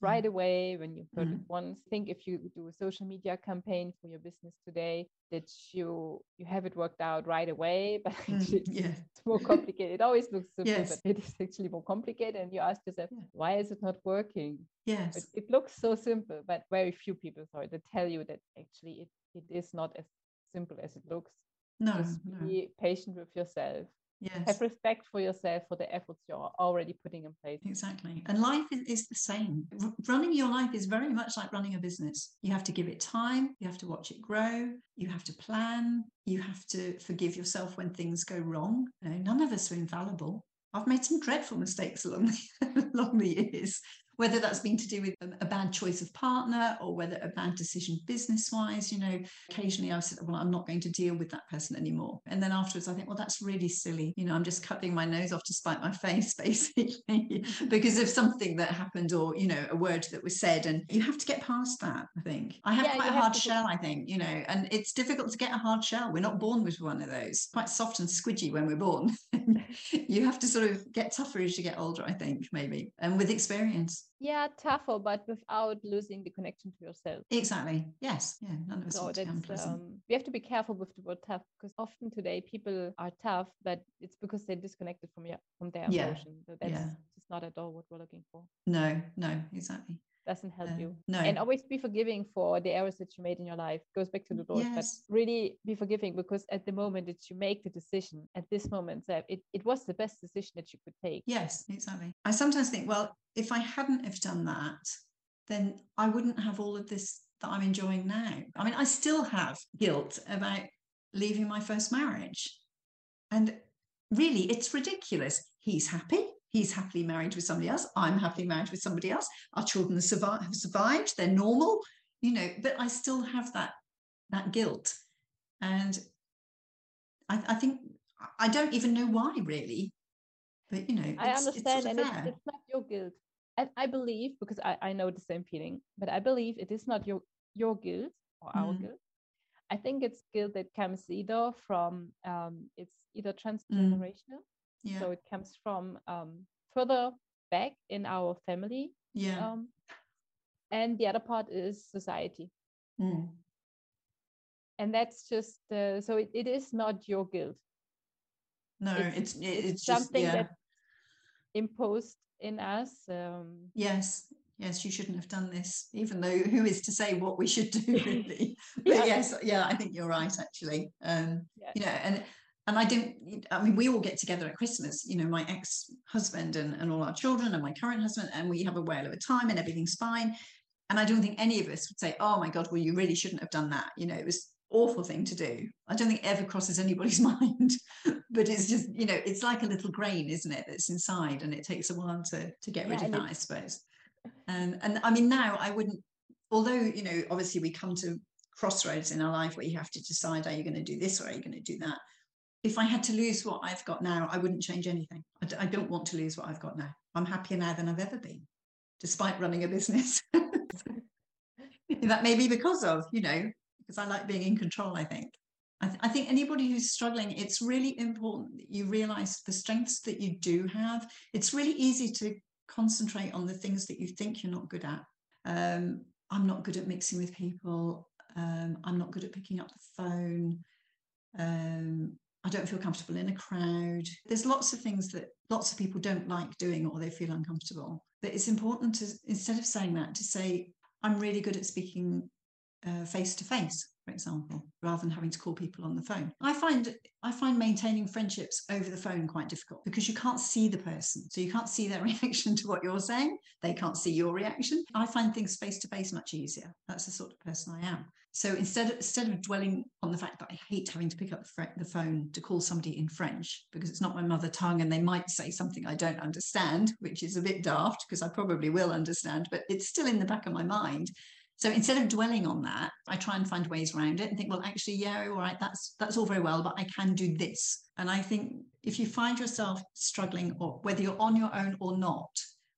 right away when you've heard it once. Think if you do a social media campaign for your business today, that you you have it worked out right away, but Mm, actually yeah. it's more complicated. It always looks simple, Yes. but it is actually more complicated. And you ask yourself, Yeah. why is it not working? yes It, it looks so simple, but very few people, sorry, that tell you that actually it, it is not as simple as it looks. no, Just no. be patient with yourself. Yes. Have respect for yourself for the efforts you're already putting in place. exactly. And life is, is the same. R- running your life is very much like running a business. You have to give it time. You have to watch it grow. You have to plan. You have to forgive yourself when things go wrong. You know, none of us are infallible. I've made some dreadful mistakes along the, along the years whether that's been to do with a, a bad choice of partner or whether a bad decision business wise you know occasionally i've said well i'm not going to deal with that person anymore. And then afterwards i think well that's really silly. You know i'm just cutting my nose off to spite my face basically because of something that happened or you know a word that was said. And you have to get past that i think. I have Yeah, quite a hard shell i think you know and it's difficult to get a hard shell. We're not born with one of those. Quite soft and squidgy when we're born. You have to sort of get tougher as you get older i think maybe and with experience Yeah, tougher, but without losing the connection to yourself. exactly yes yeah none of us So want to be that's unpleasant um, we have to be careful with the word tough because often today people are tough, but it's because they're disconnected from your from their Yeah, emotion. So that's yeah. just not at all what we're looking for. no no exactly Doesn't help Uh, you. no And always be forgiving for the errors that you made in your life. Goes back to the Lord, Yes. but really be forgiving because at the moment that you make the decision, at this moment, that it, it was the best decision that you could take. Yes, exactly. I sometimes think, well, if I hadn't have done that, then I wouldn't have all of this that I'm enjoying now. I mean, I still have guilt about leaving my first marriage. And really, it's ridiculous. He's happy. He's happily married with somebody else. I'm happily married with somebody else. Our children have survived. They're normal, you know, but I still have that that guilt. And I, I think I don't even know why really. But you know, I understand, it's and it's, it's, not your guilt. And I believe because I, I know the same feeling, but I believe it is not your your guilt or our mm. guilt. I think it's guilt that comes either from um, it's either mm. transgenerational, mm. Yeah. so it comes from um, further back in our family, yeah, um, and the other part is society. Mm. And that's just uh, so it, it is not your guilt. No, it's it's, it's, it's something just, yeah. that imposed in us. Um, yes, yes, you shouldn't have done this, even though who is to say what we should do, really? but yeah. yes, yeah, I think you're right, actually. Um, yeah. You know, and and I don't, I mean, we all get together at Christmas, you know, my ex husband and, and all our children and my current husband, and we have a whale of a time and everything's fine. And I don't think any of us would say, oh my God, well, you really shouldn't have done that. You know, it was awful thing to do. I don't think ever crosses anybody's mind, but it's just, you know, it's like a little grain, isn't it? That's inside and it takes a while to, to get rid yeah, of that, I suppose. Um, and I mean, now I wouldn't, although, you know, obviously we come to crossroads in our life where you have to decide, are you going to do this or are you going to do that? If I had to lose what I've got now, I wouldn't change anything. I d- I don't want to lose what I've got now. I'm happier now than I've ever been, despite running a business. that may be because of, you know, because I like being in control, I think. I, th- I, think anybody who's struggling, it's really important that you realize the strengths that you do have. It's really easy to concentrate on the things that you think you're not good at. Um, I'm not good at mixing with people. Um, I'm not good at picking up the phone. Um, I don't feel comfortable in a crowd. There's lots of things that lots of people don't like doing or they feel uncomfortable. But it's important to, instead of saying that, to say, I'm really good at speaking uh, face to face for example rather than having to call people on the phone. I find i find maintaining friendships over the phone quite difficult because you can't see the person. So you can't see their reaction to what you're saying. They can't see your reaction. I find things face to face much easier. That's the sort of person i am. So instead of, instead of dwelling on the fact that I hate having to pick up the phone to call somebody in French because it's not my mother tongue and they might say something I don't understand, which is a bit daft because I probably will understand, but it's still in the back of my mind. So instead of dwelling on that, I try and find ways around it and think, well, actually, yeah, all right, that's that's all very well, but I can do this. And I think if you find yourself struggling, or whether you're on your own or not,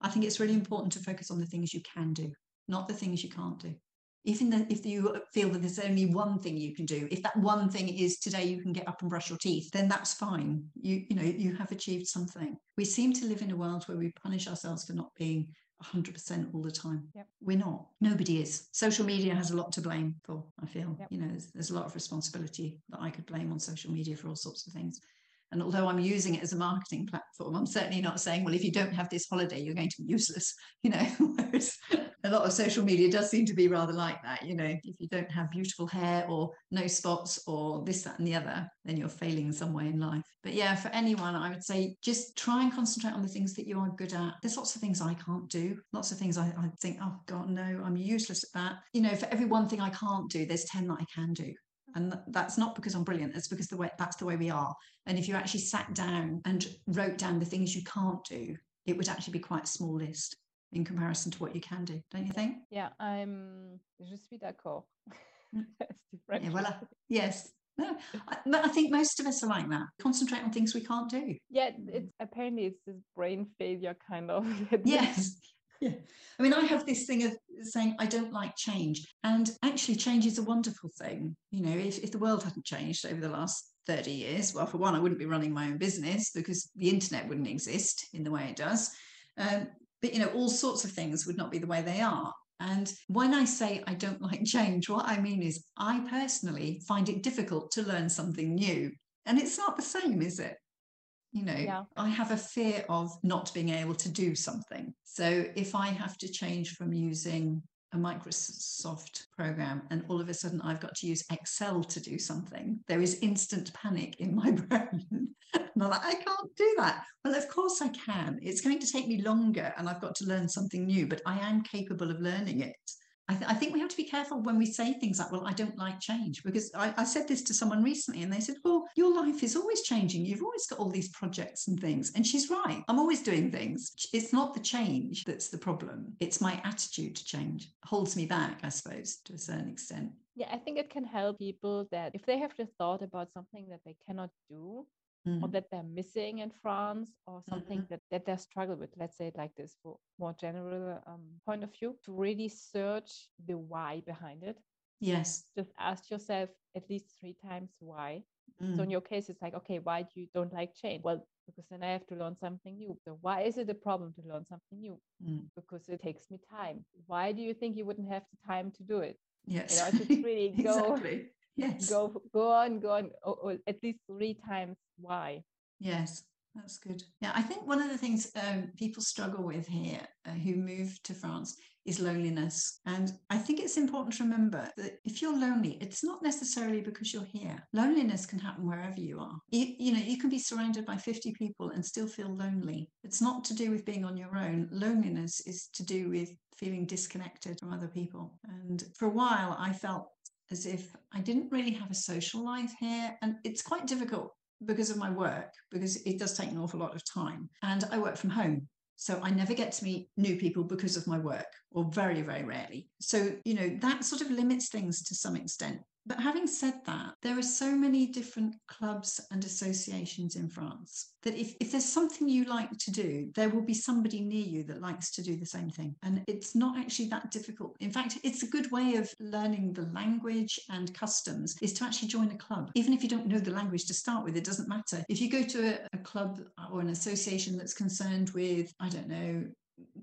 I think it's really important to focus on the things you can do, not the things you can't do. Even if you feel that there's only one thing you can do, if that one thing is today you can get up and brush your teeth, then that's fine. You you know you have achieved something. We seem to live in a world where we punish ourselves for not being 100% all the time. Yep. We're not. Nobody is. Social media has a lot to blame for, I feel. Yep. You know, there's, there's a lot of responsibility that I could blame on social media for all sorts of things. And although I'm using it as a marketing platform, I'm certainly not saying, well, if you don't have this holiday, you're going to be useless. You know, whereas a lot of social media does seem to be rather like that. You know, if you don't have beautiful hair or no spots or this, that, and the other, then you're failing in some way in life. But yeah, for anyone, I would say just try and concentrate on the things that you are good at. There's lots of things I can't do, lots of things I, I think, oh God, no, I'm useless at that. You know, for every one thing I can't do, there's 10 that I can do and that's not because i'm brilliant it's because the way that's the way we are and if you actually sat down and wrote down the things you can't do it would actually be quite a small list in comparison to what you can do, don't you think? Yeah, I'm. Je suis d'accord. Mm. yeah, voilà. Yes. No, I, I think most of us are like that. Concentrate on things we can't do. Yeah, it's apparently it's this brain failure kind of. yes. Yeah. I mean, I have this thing of saying I don't like change. And actually, change is a wonderful thing. You know, if, if the world hadn't changed over the last 30 years, well, for one, I wouldn't be running my own business because the internet wouldn't exist in the way it does. Um, but you know all sorts of things would not be the way they are and when I say I don't like change, what I mean is I personally find it difficult to learn something new. And it's not the same, is it? You know, yeah. I have a fear of not being able to do something. So if I have to change from using a Microsoft program and all of a sudden I've got to use Excel to do something, there is instant panic in my brain. and I'm like, I can't do that. Well, of course I can. It's going to take me longer and I've got to learn something new, but I am capable of learning it. I, th- I, think we have to be careful when we say things like, well, I don't like change. Because I, I, said this to someone recently and they said, well, your life is always changing. You've always got all these projects and things. And she's right. I'm always doing things. It's not the change that's the problem, it's my attitude to change. holds me back, I suppose, to a certain extent. Yeah, I think it can help people that if they have the thought about something that they cannot do, mm. or that they're missing in France or something mm-hmm. that, that they struggle with, let's say it like this for more general um, point of view, to really search the why behind it. Yes. Just ask yourself at least three times why. Mm. So in mm. your case, it's like, okay, why do you don't like change? Well, because then I have to learn something new. So why is it a problem to learn something new? Mm. Because it takes me time. Why do you think you wouldn't have the time to do it? Yes. You know, to really go exactly. Yes. Go go on, go on, or, or at least three times why. Yes, that's good. Yeah, I think one of the things um, people struggle with here uh, who move to France is loneliness. And I think it's important to remember that if you're lonely, it's not necessarily because you're here. Loneliness can happen wherever you are. You, you know, you can be surrounded by 50 people and still feel lonely. It's not to do with being on your own. Loneliness is to do with feeling disconnected from other people. And for a while, I felt as if I didn't really have a social life here. And it's quite difficult because of my work, because it does take an awful lot of time. And I work from home. So I never get to meet new people because of my work, or very, very rarely. So, you know, that sort of limits things to some extent. But having said that, there are so many different clubs and associations in France that if, if there's something you like to do, there will be somebody near you that likes to do the same thing. And it's not actually that difficult. In fact, it's a good way of learning the language and customs is to actually join a club. Even if you don't know the language to start with, it doesn't matter. If you go to a, a club or an association that's concerned with, I don't know,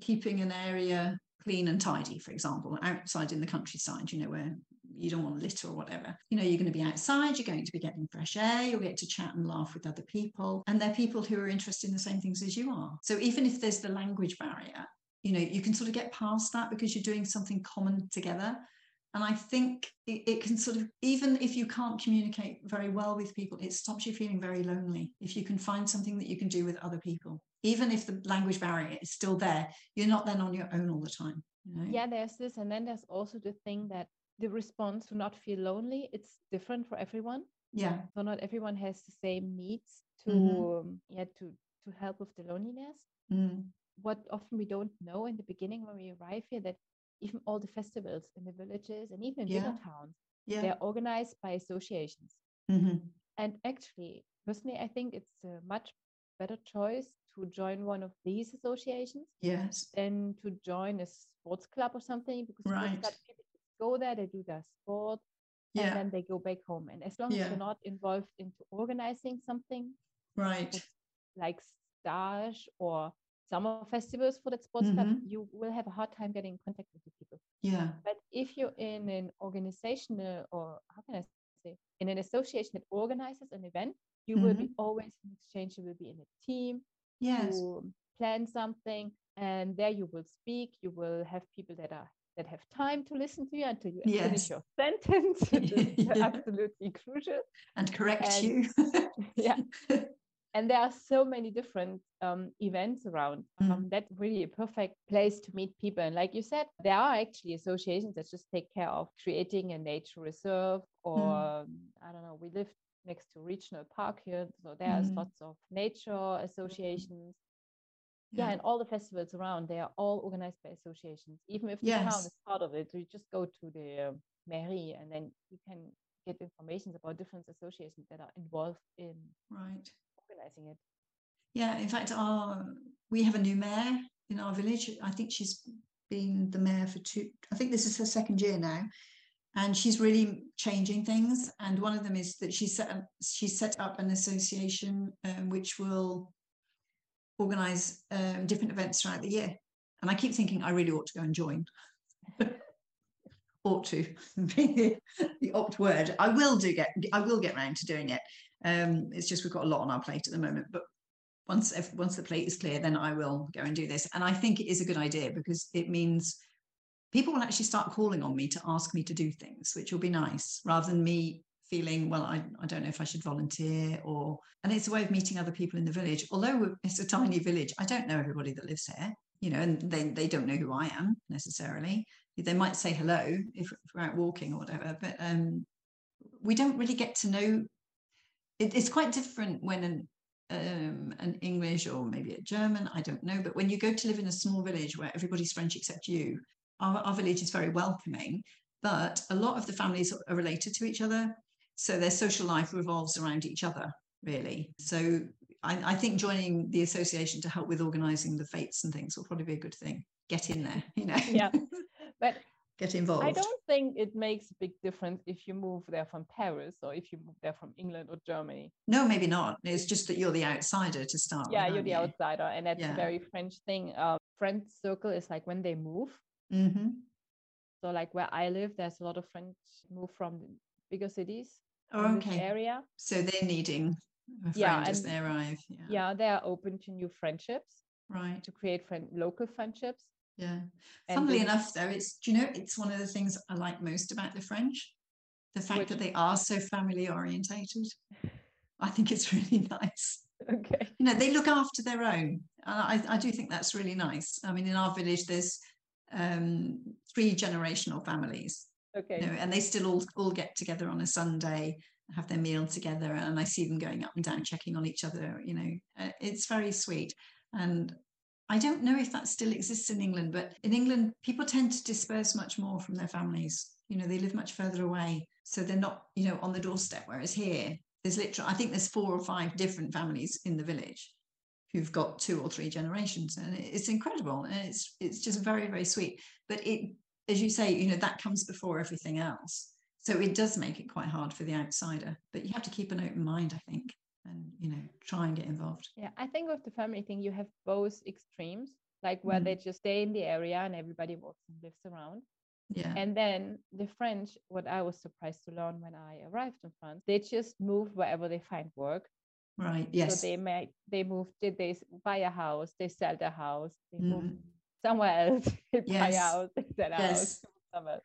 keeping an area clean and tidy, for example, outside in the countryside, you know, where you don't want to litter or whatever. You know, you're going to be outside, you're going to be getting fresh air, you'll get to chat and laugh with other people. And they're people who are interested in the same things as you are. So even if there's the language barrier, you know, you can sort of get past that because you're doing something common together. And I think it, it, can sort of, even if you can't communicate very well with people, it stops you feeling very lonely. If you can find something that you can do with other people, even if the language barrier is still there, you're not then on your own all the time. You know? Yeah, there's this. And then there's also the thing that the response to not feel lonely it's different for everyone yeah so not everyone has the same needs to mm-hmm. um, yeah to to help with the loneliness mm. what often we don't know in the beginning when we arrive here that even all the festivals in the villages and even in yeah. bigger towns yeah. they're organized by associations mm-hmm. and actually personally i think it's a much better choice to join one of these associations yes than to join a sports club or something because right. club, go there, they do their sport, yeah. and then they go back home. And as long yeah. as you're not involved into organizing something, right, like stage or summer festivals for that sports mm-hmm. club, you will have a hard time getting in contact with the people. Yeah. But if you're in an organizational or how can I say, in an association that organizes an event, you mm-hmm. will be mm-hmm. always in exchange. You will be in a team. Yes. To plan something, and there you will speak. You will have people that are that have time to listen to you until you yes. finish your sentence. yeah. absolutely crucial. And correct and, you. yeah. And there are so many different um, events around. Mm. Um, that's really a perfect place to meet people. And like you said, there are actually associations that just take care of creating a nature reserve, or mm. I don't know, we live next to regional park here, so there's mm. lots of nature associations yeah. and all the festivals around they are all organized by associations. Even if the yes. town is part of it you just go to the mairie and then you can get information about different associations that are involved in right. organizing it. Yeah in fact our we have a new mayor in our village. I think she's been the mayor for two i think this is her second year now. And she's really changing things. And one of them is that she set up, she set up an association um, which will organise um, different events throughout the year. And I keep thinking I really ought to go and join. ought to be the opt word. I will do get I will get round to doing it. Um, it's just we've got a lot on our plate at the moment, but once if, once the plate is clear, then I will go and do this. And I think it is a good idea because it means people will actually start calling on me to ask me to do things, which will be nice, rather than me feeling, well, I, I don't know if I should volunteer or, and it's a way of meeting other people in the village. Although it's a tiny village, I don't know everybody that lives here. you know, and they, they don't know who I am necessarily. They might say hello if, we're out walking or whatever, but um, we don't really get to know. It, it's quite different when an um, an English or maybe a German, I don't know. But when you go to live in a small village where everybody's French except you, our, our village is very welcoming. But a lot of the families are related to each other. So their social life revolves around each other, really. So I, I think joining the association to help with organising the fêtes and things will probably be a good thing. Get in there, you know. Yeah. But get involved. I don't think it makes a big difference if you move there from Paris or if you move there from England or Germany. No, maybe not. It's just that you're the outsider to start. Yeah, with, you're the you? outsider, and that's Yeah. a very French thing. Um, French circle is like when they move. Mhm. So, like where I live, there's a lot of French move from bigger cities Oh, okay. area. So they're needing a friend Yeah, as they arrive. Yeah. Yeah, they are open to new friendships Right. to create friend local friendships. Yeah. And Funnily enough, though, it's do you know it's one of the things I like most about the French, the fact Which- that they are so family orientated. I think it's really nice. Okay. You know, they look after their own. Uh, I I do think that's really nice. I mean, in our village, there's um, three generational families, Okay. you know, and they still all all get together on a Sunday, have their meal together, and I see them going up and down, checking on each other. You know, uh, it's very sweet. And I don't know if that still exists in England, but in England, people tend to disperse much more from their families. You know, they live much further away, so they're not, you know, on the doorstep. Whereas here, there's literally, I think there's four or five different families in the village who've got two or three generations, and it's incredible, and it's it's just very very sweet. But it, as you say, you know, that comes before everything else. So it does make it quite hard for the outsider, but you have to keep an open mind, I think, and you know, try and get involved. Yeah, I think with the family thing, you have both extremes, like where Mhm. they just stay in the area and everybody walks and lives around. Yeah. And then the French, what I was surprised to learn when I arrived in France, they just move wherever they find work. Right. Yes. So they make they move, did they buy a house, they sell their house, they move Mhm. Somewhere else, they buy Yes. house, they sell Yes. they move somewhere. else.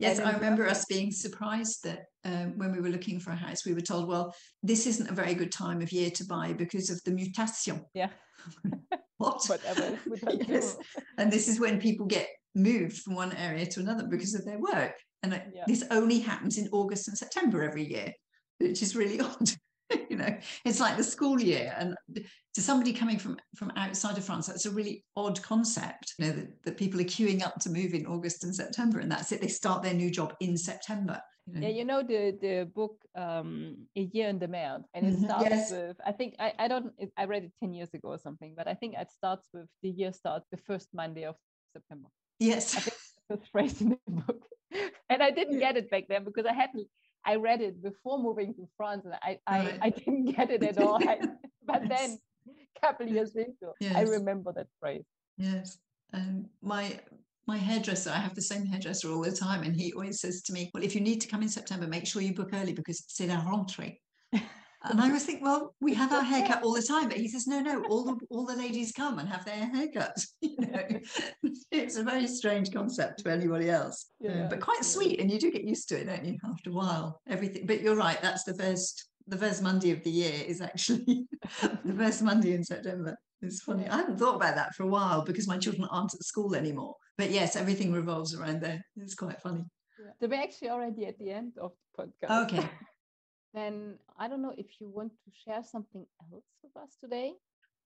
Yes, I remember us being surprised that um, when we were looking for a house, we were told, well, this isn't a very good time of year to buy because of the mutation. Yeah. What? Whatever. Yes. And this is when people get moved from one area to another because of their work. And Yeah. this only happens in August and September every year, which is really odd. you know, it's like the school year. And to somebody coming from from outside of France, that's a really odd concept. You know, that, that people are queuing up to move in August and September, and that's it. They start their new job in September. you know. Yeah, you know the the book um, A Year in the Mail, and it Mhm, starts yes. with I think I, I don't I read it ten years ago or something, but I think it starts with the year starts the first Monday of September. Yes. I think the phrase in the book, and I didn't get it back then because I hadn't. I read it before moving to France, and I I, I didn't get it at all. I, but Yes. then, a couple of years later, I remember that phrase. Yes. Um, my my hairdresser, I have the same hairdresser all the time, and he always says to me, "Well, if you need to come in September, make sure you book early because c'est la rentrée." And I was thinking, well, we have our haircut all the time, but he says, no, no, all the all the ladies come and have their haircut. You know, it's a very strange concept to anybody else, um, Yeah, but quite yeah. sweet, and you do get used to it, don't you? After a while, everything. But you're right, that's the first the first Monday of the year is actually the first Monday in September. It's funny. I hadn't thought about that for a while because my children aren't at school anymore. But yes, everything revolves around there. It's quite funny. So we're actually already at the end of the podcast. Okay. Then I don't know if you want to share something else with us today.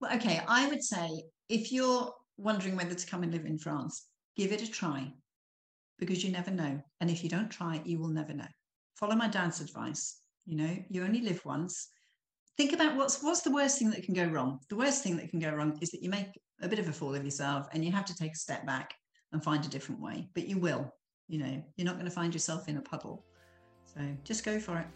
Well, okay. I would say if you're wondering whether to come and live in France, give it a try because you never know. And if you don't try you will never know. Follow my dad's advice. You know, you only live once. Think about what's what's the worst thing that can go wrong. The worst thing that can go wrong is that you make a bit of a fool of yourself and you have to take a step back and find a different way. But you will. You know, you're not going to find yourself in a puddle. So just go for it.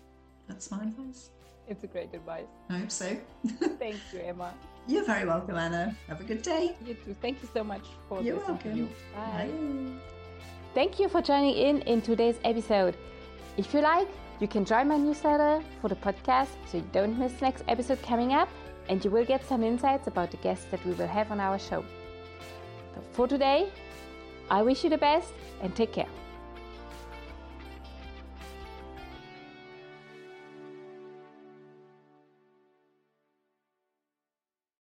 That's my advice. It's a great advice. I hope so. Thank you, Emma. You're very welcome, Anna. Have a good day. You too. Thank you so much for You're this welcome. interview. Bye. Bye. Thank you for joining in in today's episode. If you like, you can join my newsletter for the podcast so you don't miss next episode coming up and you will get some insights about the guests that we will have on our show. So for today, I wish you the best and take care.